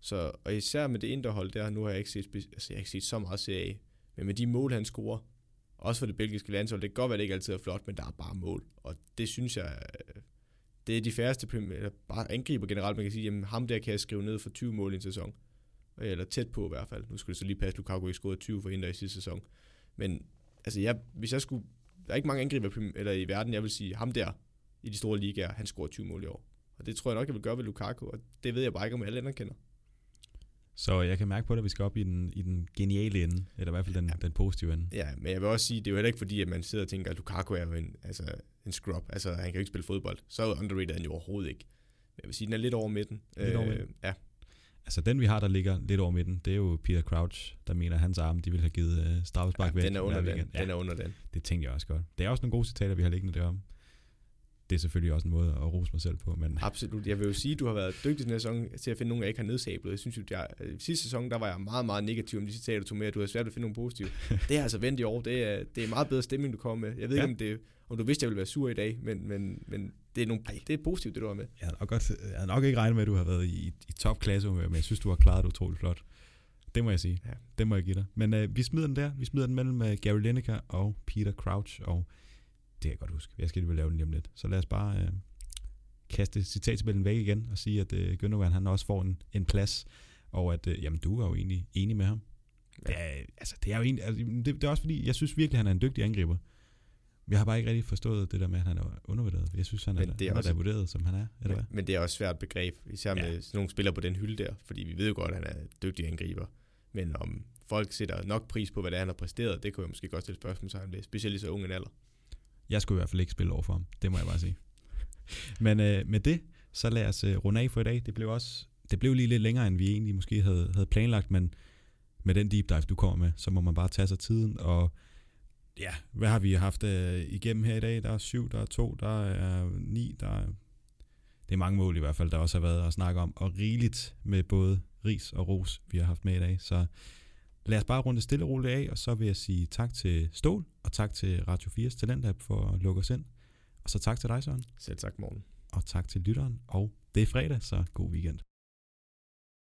Så, og især med det interhold der, nu har jeg ikke set, altså, jeg har ikke set så meget serie men med de mål, han scorer, også for det belgiske landshold, det kan godt være, at det ikke altid er flot, men der er bare mål. Og det synes jeg, øh, det er de færreste, eller bare angriber generelt, man kan sige, jamen ham der kan jeg skrive ned for 20 mål i en sæson. Eller tæt på i hvert fald. Nu skulle det så lige passe, Lukaku ikke scorede 20 for Inter i sidste sæson. Men altså, jeg, hvis jeg skulle, der er ikke mange angriber eller i verden, jeg vil sige, ham der i de store ligaer, han scorer 20 mål i år. Og det tror jeg nok, jeg vil gøre ved Lukaku, og det ved jeg bare ikke, om alle andre kender. Så jeg kan mærke på det, at vi skal op i den, i den geniale ende, eller i hvert fald den, ja. den positive ende. Ja, men jeg vil også sige, det er jo heller ikke fordi, at man sidder og tænker, at Lukaku er jo en, altså, en scrub. Altså, han kan jo ikke spille fodbold. Så underrated er han jo overhovedet ikke. Jeg vil sige, den er lidt over midten. Lidt over midten? Øh, ja. Altså den vi har, der ligger lidt over midten, det er jo Peter Crouch, der mener, at hans arme, de vil have givet uh, straffespark ja, væk. den er under den. weekend. Den er under den. Det tænkte jeg også godt. Det er også nogle gode citater, vi har liggende derom. Det er selvfølgelig også en måde at rose mig selv på. Men Absolut. Jeg vil jo sige, at du har været dygtig den her sæson til at finde nogen, jeg ikke har nedsablet. Jeg synes jo, jeg, øh, sidste sæson, der var jeg meget, meget negativ om de citater, du tog med, at du har svært ved at finde nogle positive. [laughs] det er altså vendt i år. Det er, det er meget bedre stemning, du kommer med. Jeg ved ja. ikke, om, det, om du vidste, jeg ville være sur i dag, men, men, men det, er nogle, det er positivt, det du har med. jeg havde nok, godt, jeg havde nok ikke regnet med, at du har været i, i topklasse, men jeg synes, du har klaret det utroligt flot. Det må jeg sige. Ja. Det må jeg give dig. Men øh, vi smider den der. Vi smider den mellem øh, Gary Lineker og Peter Crouch, og det kan jeg godt huske. Jeg skal lige lave den lige om lidt. Så lad os bare øh, kaste citattabellen væk igen og sige, at øh, Gündogan han også får en, en plads, og at øh, jamen, du er jo egentlig enig med ham. Det er, altså, det er jo egentlig, altså, det, det, er også fordi, jeg synes virkelig, han er en dygtig angriber. Jeg har bare ikke rigtig forstået det der med, at han er undervurderet. Jeg synes, han Men er, det er er også- da vurderet, som han er. Eller hvad? Men, men det er også et svært begreb, især med Ja. sådan nogle spillere på den hylde der, fordi vi ved jo godt, at han er dygtig angriber. Men om folk sætter nok pris på, hvad det er, han har præsteret, det kunne jeg måske godt stille spørgsmålstegn ved, specielt i så ung en alder. Jeg skulle i hvert fald ikke spille over for ham. Det må jeg bare sige. [laughs] Men øh, med det, så lad os øh, runde af for i dag. Det blev også det blev lige lidt længere, end vi egentlig måske havde, havde planlagt, men med den deep dive, du kommer med, så må man bare tage sig tiden. Og ja, hvad har vi haft øh, igennem her i dag? Der er syv, der er to, der er ni, der er... Det er mange mål i hvert fald, der også har været at snakke om. Og rigeligt med både ris og ros, vi har haft med i dag. Så lad os bare runde stille og roligt af, og så vil jeg sige tak til Stål, og tak til Radio 4's Talentlab for at lukke os ind. Og så tak til dig, Søren, Selv tak, morgen. og tak til lytteren. Og det er fredag, så god weekend.